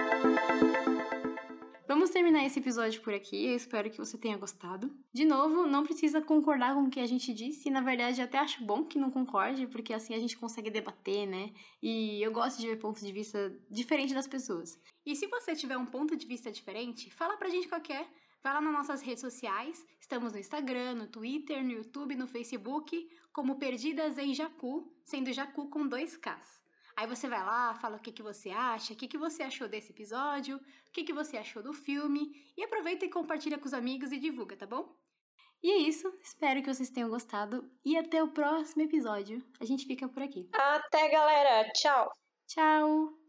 Vamos terminar esse episódio por aqui. Eu espero que você tenha gostado. De novo, não precisa concordar com o que a gente disse. Na verdade, até acho bom que não concorde, porque assim a gente consegue debater, né? E eu gosto de ver pontos de vista diferentes das pessoas. E se você tiver um ponto de vista diferente, fala pra gente qualquer. Vai lá nas nossas redes sociais. Estamos no Instagram, no Twitter, no YouTube, no Facebook, como Perdidas em Jacu, sendo Jacu com dois Ks. Aí você vai lá, fala o que, que você acha, o que, que você achou desse episódio, o que, que você achou do filme, e aproveita e compartilha com os amigos e divulga, tá bom? E é isso, espero que vocês tenham gostado e até o próximo episódio. A gente fica por aqui. Até, galera. Tchau. Tchau!